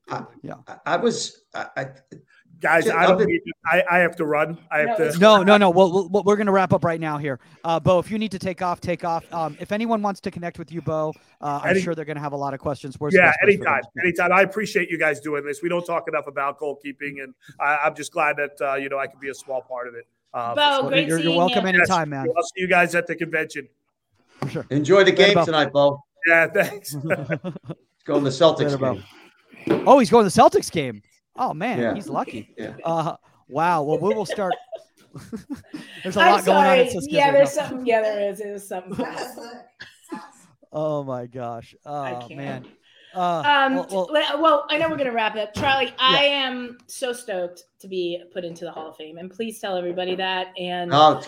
Uh, I, I was I, I, Guys, Shit, I don't. I've need to- I, I have to run. I have No, to. No, no, no. Well, well, we're going to wrap up right now here. Uh, Bo, if you need to take off, take off. Um, if anyone wants to connect with you, Bo, uh, I'm Any- sure they're going to have a lot of questions. Where's Yeah, best place for them anytime, anytime. I appreciate you guys doing this. We don't talk enough about goalkeeping, and I, I'm just glad that uh, you know I can be a small part of it. Uh, Bo, Well, great you're, you're welcome you. anytime, man. I'll see you guys at the convention. For sure. enjoy the game tonight, Bo. Yeah, thanks. Go in the Celtics game. Oh, he's going to the Celtics game. Oh man, Yeah. he's lucky. Yeah. Uh, wow. Well, we will start. there's a I'm lot going on. sorry. At yeah, there's now. something. Yeah, there is. There's something. Oh my gosh. Oh can't. man. Uh, Um, well, well, well, well, I know we're gonna wrap up. Charlie, Yeah. I am so stoked to be put into the Hall of Fame, and please tell everybody that. And Oh,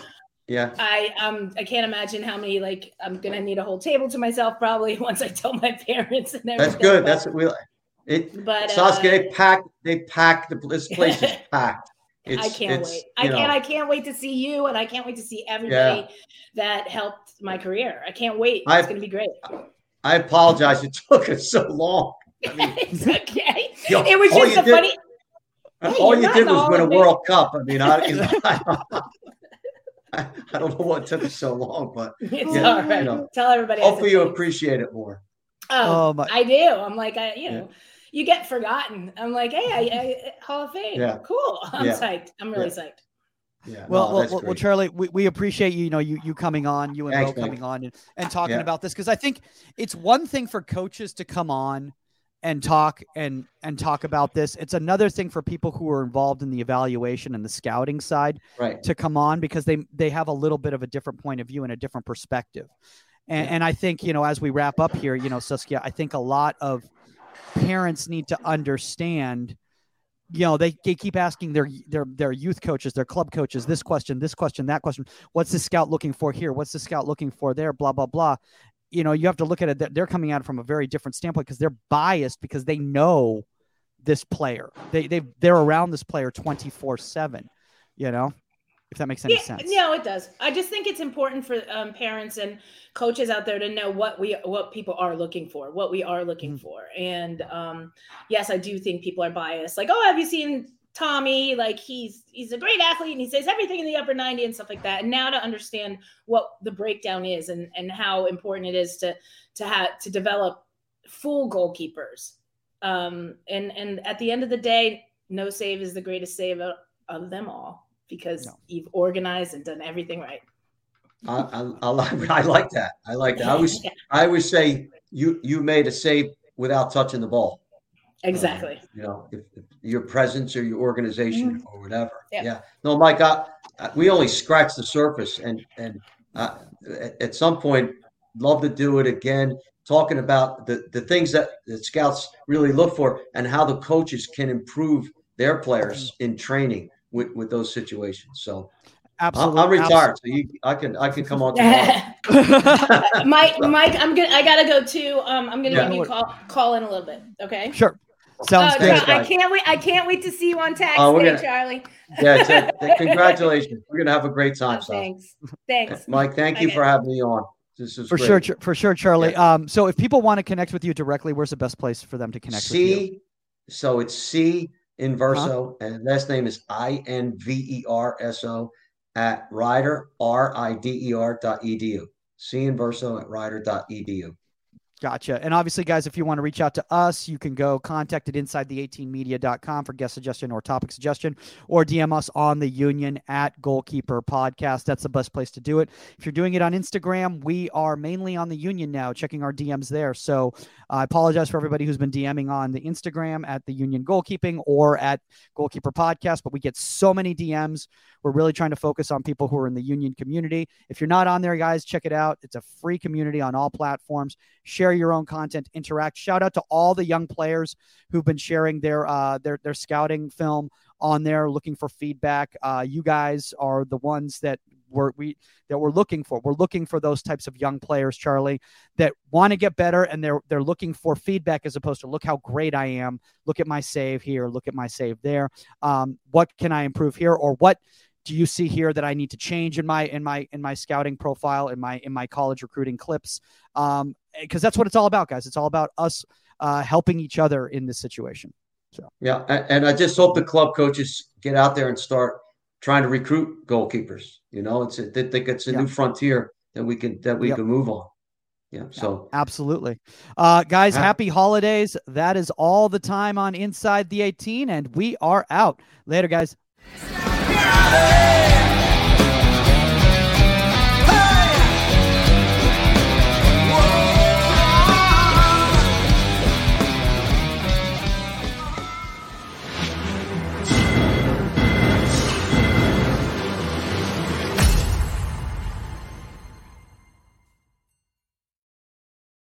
yeah. I um I can't imagine how many like I'm gonna need a whole table to myself probably once I tell my parents and everything. That's good. but- That's we. It but uh, Saskia, they pack. They pack the this place is packed. It's, I can't wait. I know, can't. I can't wait to see you, and I can't wait to see everybody that helped my career. I can't wait. I- it's gonna be great. I apologize. It took us so long. I mean, it's okay. yo, It was just you a did- funny. Hey, All you did was win a. World Cup. I mean, I, you know, I, I don't know what took us so long, but It's Yeah, all right. you know, Tell everybody. Hopefully you appreciate it more. Oh, Oh, my- I do. I'm like, I, you Yeah. know, you get forgotten. I'm like, hey, I, I Hall of Fame. Yeah. Cool. I'm Yeah. psyched. I'm really Yeah. psyched. Yeah. Well, no, well, well, well. Charlie, we, we appreciate you, you know, you you coming on, you and Thanks, Bo man. coming on and, and talking Yeah. about this because I think it's one thing for coaches to come on and talk and and talk about this. It's another thing for people who are involved in the evaluation and the scouting side right. to come on because they they have a little bit of a different point of view and a different perspective. And, and I think you know as we wrap up here, you know, Saskia, I think a lot of parents need to understand. You know, they, they keep asking their their their youth coaches, their club coaches, this question, this question, that question. What's the scout looking for here? What's the scout looking for there? Blah blah blah. You know, you have to look at it. that They're coming at it from a very different standpoint because they're biased because they know this player. They they they're around this player twenty four seven. You know, if that makes any Yeah, sense. no, it does. I just think it's important for um, parents and coaches out there to know what we what people are looking for, what we are looking Mhm. for. And um, yes, I do think people are biased. Like, oh, have you seen Tommy? Like, he's he's a great athlete and he says everything in the upper ninety and stuff like that. And now to understand what the breakdown is and and how important it is to to have to develop full goalkeepers. Um, and and at the end of the day, no save is the greatest save of, of them all because No. you've organized and done everything right. I, I, I, like, that. I like that. I always, Yeah, I always say you, you made a save without touching the ball. exactly. Uh, you know, if, if your presence or your organization or whatever. Yeah. Yeah. No, Mike, I, I- we only scratched the surface, and and uh, at, at some point, love to do it again. Talking about the the things that the scouts really look for, and how the coaches can improve their players in training with with those situations. So I'm, Absolutely. I'm retired, so you, I can I can come on. tomorrow. absolutely. Mike, Mike, I'm gonna. I gotta go too. Um, I'm gonna Yeah. give you a call call in a little bit. Okay. sure. Sounds Oh, good. Thanks, I can't wait. I can't wait to see you on tax Oh, day, gonna- Charlie. Yeah, it's a- congratulations. We're gonna have a great time. Oh, so. thanks. Thanks. Mike, thank you for having me on. This is For great. sure, for sure, Charlie. Um, so if people want to connect with you directly, where's the best place for them to connect with you? C, so it's C Inverso, uh-huh. and last name is I N V E R S O at Rider R I D E R dot edu. C Inverso at Rider dot edu. Gotcha. And obviously, guys, if you want to reach out to us, you can go contact at inside the 18media.com for guest suggestion or topic suggestion, or DM us on the union at goalkeeper podcast. That's the best place to do it. If you're doing it on Instagram, we are mainly on the union now, checking our DMs there. So uh, I apologize for everybody who's been DMing on the Instagram at the union goalkeeping or at goalkeeper podcast, but we get so many DMs. We're really trying to focus on people who are in the union community. If you're not on there, guys, check it out. It's a free community on all platforms. Share your own content, interact. Shout out to all the young players who've been sharing their uh, their their scouting film on there, looking for feedback. Uh, you guys are the ones that we're we that we're looking for. We're looking for those types of young players, Charlie, that want to get better and they're they're looking for feedback as opposed to look how great I am. Look at my save here. Look at my save there. Um, what can I improve here, or what do you see here that I need to change in my in my in my scouting profile in my in my college recruiting clips? Um, because that's what it's all about, guys. It's all about us uh, helping each other in this situation. So Yeah, and I just hope the club coaches get out there and start trying to recruit goalkeepers. You know, it's a, they think it's a Yeah. new frontier that we can that we Yep. can move on. Yeah. So Absolutely. Uh, guys, Ha- happy holidays. That is all the time on Inside the 18, and we are out. Later, guys. Yeah.